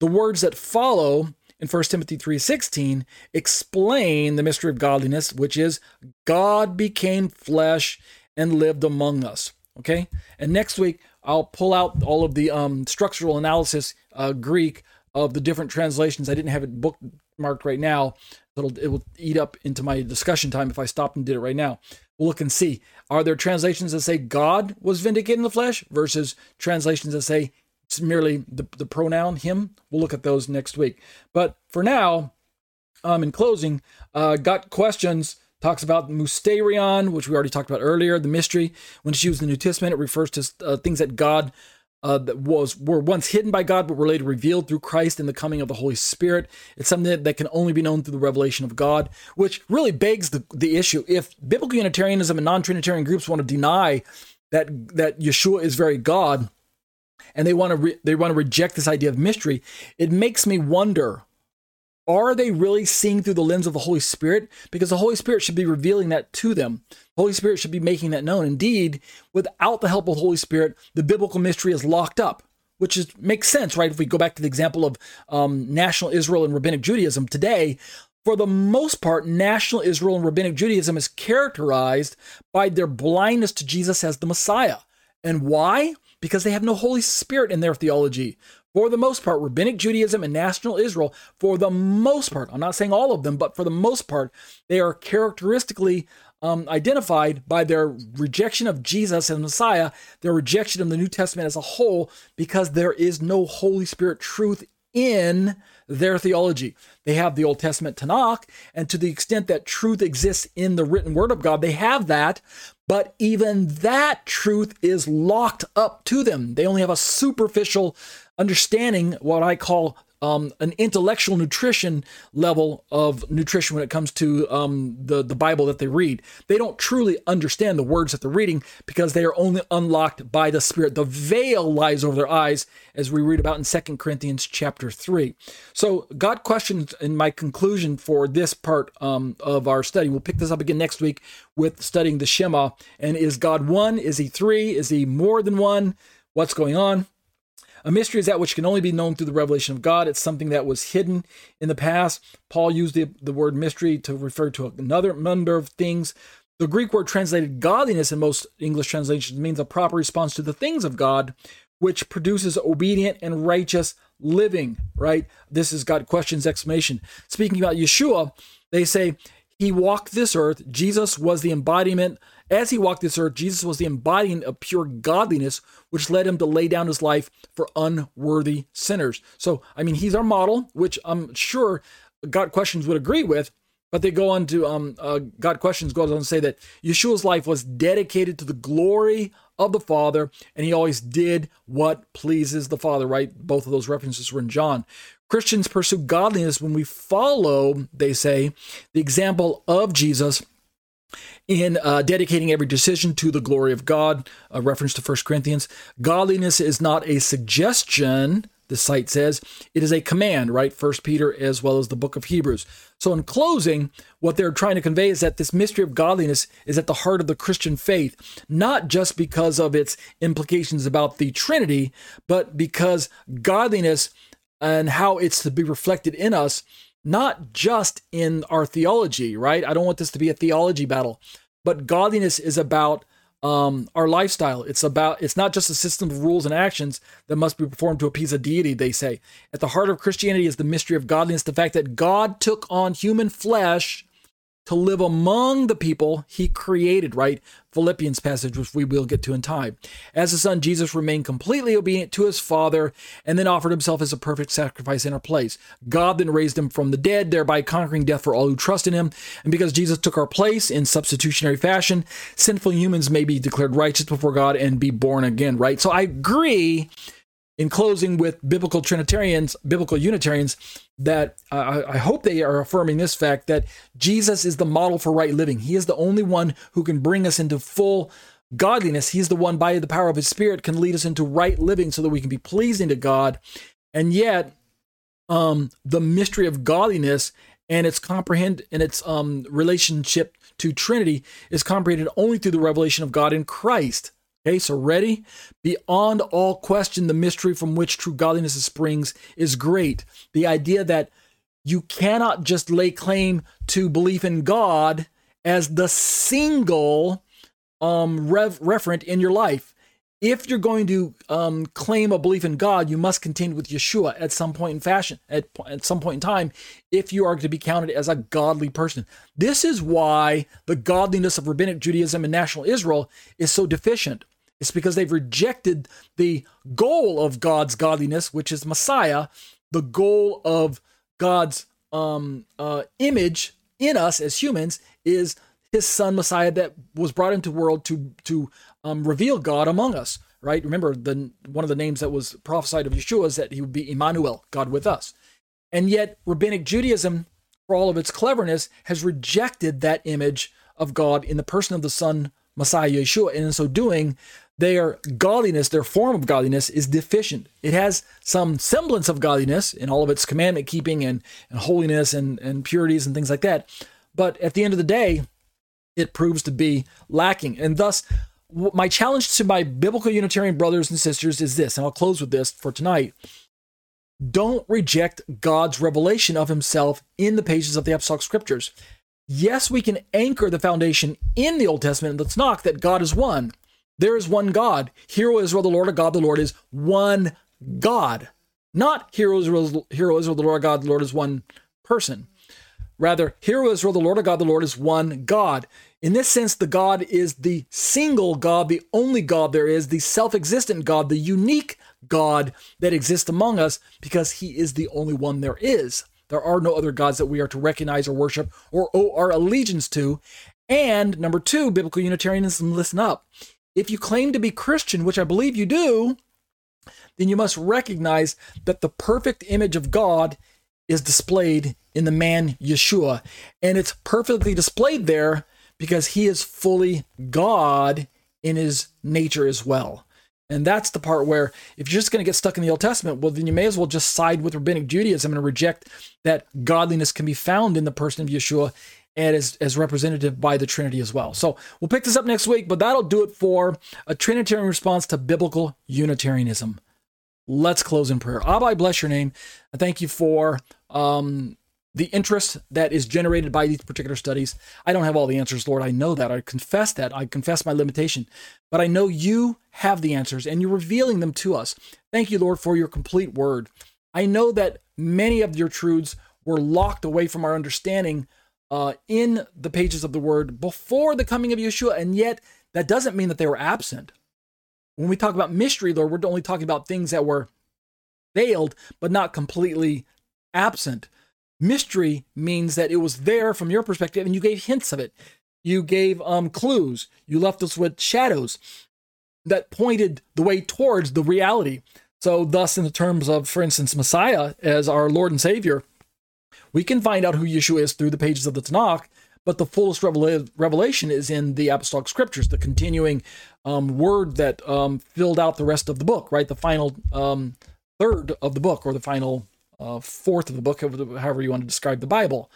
The words that follow in 1 Timothy 3:16 explain the mystery of godliness, which is God became flesh and lived among us. Okay? And next week I'll pull out all of the um, structural analysis uh, Greek of the different translations. I didn't have it bookmarked right now. It'll, it will eat up into my discussion time if I stopped and did it right now. We'll look and see. Are there translations that say God was vindicated in the flesh versus translations that say it's merely the, the pronoun him. We'll look at those next week. But for now, um, in closing, uh, got questions. Talks about mysterion, which we already talked about earlier. The mystery, when it's used in the New Testament, it refers to uh, things that God uh, that was were once hidden by God, but were later revealed through Christ in the coming of the Holy Spirit. It's something that, that can only be known through the revelation of God, which really begs the, the issue. If biblical Unitarianism and non-Trinitarian groups want to deny that that Yeshua is very God, and they want to re- they want to reject this idea of mystery, it makes me wonder are they really seeing through the lens of the Holy Spirit? Because the Holy Spirit should be revealing that to them. The Holy Spirit should be making that known. Indeed, without the help of the Holy Spirit, the biblical mystery is locked up, which is, makes sense, right? If we go back to the example of um, national Israel and rabbinic Judaism today, for the most part, national Israel and rabbinic Judaism is characterized by their blindness to Jesus as the Messiah. And why? Because they have no Holy Spirit in their theology. For the most part, Rabbinic Judaism and National Israel, for the most part, I'm not saying all of them, but for the most part, they are characteristically um, identified by their rejection of Jesus as Messiah, their rejection of the New Testament as a whole, because there is no Holy Spirit truth in their theology. They have the Old Testament Tanakh, and to the extent that truth exists in the written word of God, they have that, but even that truth is locked up to them. They only have a superficial understanding, what I call um, an intellectual nutrition level of nutrition when it comes to um, the, the Bible that they read. They don't truly understand the words that they're reading because they are only unlocked by the Spirit. The veil lies over their eyes, as we read about in Second Corinthians chapter 3. So, GotQuestions in my conclusion for this part um, of our study. We'll pick this up again next week with studying the Shema. And is God one? Is he three? Is he more than one? What's going on? A mystery is that which can only be known through the revelation of God. It's something that was hidden in the past. Paul used the, the word mystery to refer to another number of things. The Greek word translated godliness in most English translations means a proper response to the things of God, which produces obedient and righteous living, right? This is GotQuestions exclamation. Speaking about Yeshua, they say he walked this earth. Jesus was the embodiment as he walked this earth, Jesus was the embodiment of pure godliness, which led him to lay down his life for unworthy sinners. So, I mean, he's our model, which I'm sure GotQuestions would agree with. But they go on to, um, uh, GotQuestions goes on to say that Yeshua's life was dedicated to the glory of the Father, and he always did what pleases the Father, right? Both of those references were in John. Christians pursue godliness when we follow, they say, the example of Jesus in uh, dedicating every decision to the glory of God, a reference to 1 Corinthians. Godliness is not a suggestion, the site says, it is a command, right? First Peter as well as the book of Hebrews. So, in closing, what they're trying to convey is that this mystery of godliness is at the heart of the Christian faith, not just because of its implications about the Trinity, but because godliness and how it's to be reflected in us not just in our theology, right? I don't want this to be a theology battle, but godliness is about um, our lifestyle. It's about it's not just a system of rules and actions that must be performed to appease a deity. They say at the heart of Christianity is the mystery of godliness, the fact that God took on human flesh to live among the people he created, right? Philippians passage, which we will get to in time. As the Son, Jesus remained completely obedient to his Father and then offered himself as a perfect sacrifice in our place. God then raised him from the dead, thereby conquering death for all who trust in him. And because Jesus took our place in substitutionary fashion, sinful humans may be declared righteous before God and be born again, right? So I agree in closing with biblical Trinitarians, biblical Unitarians, that I hope they are affirming this fact that Jesus is the model for right living. He is the only one who can bring us into full godliness. He's the one by the power of his spirit can lead us into right living so that we can be pleasing to God. And yet, um, the mystery of godliness and its comprehend and its um, relationship to Trinity is comprehended only through the revelation of God in Christ. Okay, so ready? Beyond all question, the mystery from which true godliness springs is great. The idea that you cannot just lay claim to belief in God as the single um, rev- referent in your life. If you're going to um, claim a belief in God, you must contend with Yeshua at some point in fashion, at, at some point in time, if you are to be counted as a godly person. This is why the godliness of rabbinic Judaism and national Israel is so deficient it's because they've rejected the goal of God's godliness, which is Messiah, the goal of God's um, uh, image in us as humans is his son Messiah that was brought into the world to to um, reveal God among us. Right? Remember, the one of the names that was prophesied of Yeshua is that he would be Emmanuel, God with us. And yet, rabbinic Judaism, for all of its cleverness, has rejected that image of God in the person of the Son Messiah Yeshua, and in so doing, their godliness, their form of godliness is deficient. It has some semblance of godliness in all of its commandment keeping and, and holiness and, and purities and things like that. But at the end of the day, it proves to be lacking. And thus, my challenge to my biblical Unitarian brothers and sisters is this, and I'll close with this for tonight. Don't reject God's revelation of himself in the pages of the Apostolic Scriptures. Yes, we can anchor the foundation in the Old Testament the Tanakh that God is one. There is one God. Hear, O Israel, the Lord of God, the Lord is one God. Not hear, O Israel, hear, O Israel, the Lord of God, the Lord is one person. Rather, hear, O Israel, the Lord of God, the Lord is one God. In this sense, the God is the single God, the only God there is, the self existent God, the unique God that exists among us because he is the only one there is. There are no other gods that we are to recognize or worship or owe our allegiance to. And number two, biblical Unitarianism, listen up. If you claim to be Christian, which I believe you do, then you must recognize that the perfect image of God is displayed in the man Yeshua. And it's perfectly displayed there because he is fully God in his nature as well. And that's the part where if you're just going to get stuck in the Old Testament, well, then you may as well just side with rabbinic Judaism and reject that godliness can be found in the person of Yeshua and as, as representative by the Trinity as well. So we'll pick this up next week, but that'll do it for a Trinitarian response to biblical Unitarianism. Let's close in prayer. Abba, I bless your name. and thank you for um, the interest that is generated by these particular studies. I don't have all the answers, Lord. I know that. I confess that. I confess my limitation. But I know you have the answers and you're revealing them to us. Thank you, Lord, for your complete word. I know that many of your truths were locked away from our understanding uh, in the pages of the word before the coming of Yeshua, and yet that doesn't mean that they were absent. When we talk about mystery, Lord, we're only talking about things that were veiled but not completely absent. Mystery means that it was there from your perspective and you gave hints of it. You gave um, clues. You left us with shadows that pointed the way towards the reality. So, thus, in the terms of, for instance, Messiah as our Lord and Savior, we can find out who Yeshua is through the pages of the Tanakh, but the fullest revelation is in the apostolic scriptures, the continuing um, word that um, filled out the rest of the book, right? The final um, third of the book, or the final uh, fourth of the book, however you want to describe the Bible.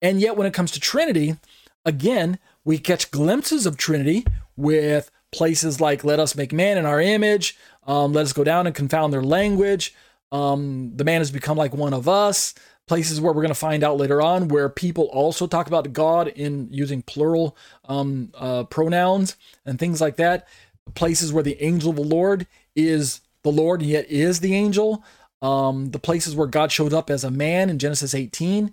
And yet, when it comes to Trinity, again, we catch glimpses of Trinity with places like "Let us make man in our image," um, "Let us go down and confound their language." Um, the man has become like one of us. Places where we're going to find out later on where people also talk about God in using plural um, uh, pronouns and things like that. Places where the angel of the Lord is the Lord, yet is the angel um, the places where God showed up as a man in Genesis 18.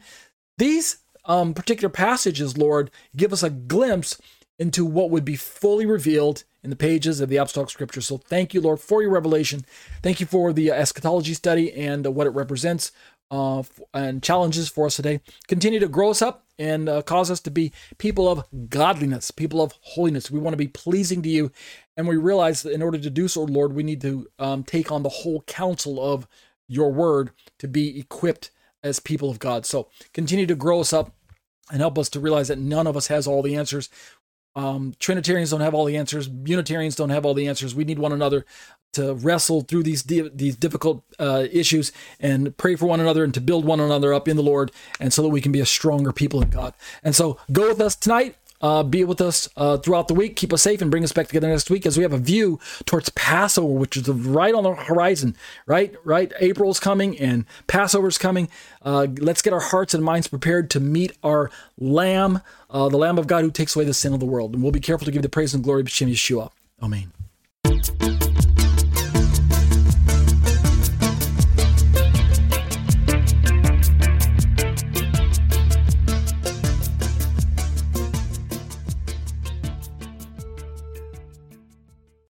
These um, particular passages, Lord, give us a glimpse into what would be fully revealed in the pages of the Apostolic Scripture. So thank you, Lord, for your revelation. Thank you for the eschatology study and uh, what it represents uh, and challenges for us today. Continue to grow us up and uh, cause us to be people of godliness, people of holiness. We want to be pleasing to you. And we realize that in order to do so, Lord, we need to um, take on the whole counsel of your word to be equipped as people of God. So continue to grow us up and help us to realize that none of us has all the answers. Um, Trinitarians don't have all the answers. Unitarians don't have all the answers. We need one another to wrestle through these these difficult uh, issues and pray for one another and to build one another up in the Lord, and so that we can be a stronger people in God. And so, go with us tonight. Uh, be with us uh, throughout the week. Keep us safe and bring us back together next week as we have a view towards Passover, which is right on the horizon. Right, right. April's coming and Passover's coming. Uh, let's get our hearts and minds prepared to meet our Lamb, uh, the Lamb of God who takes away the sin of the world. And we'll be careful to give the praise and glory to Yeshua. Amen.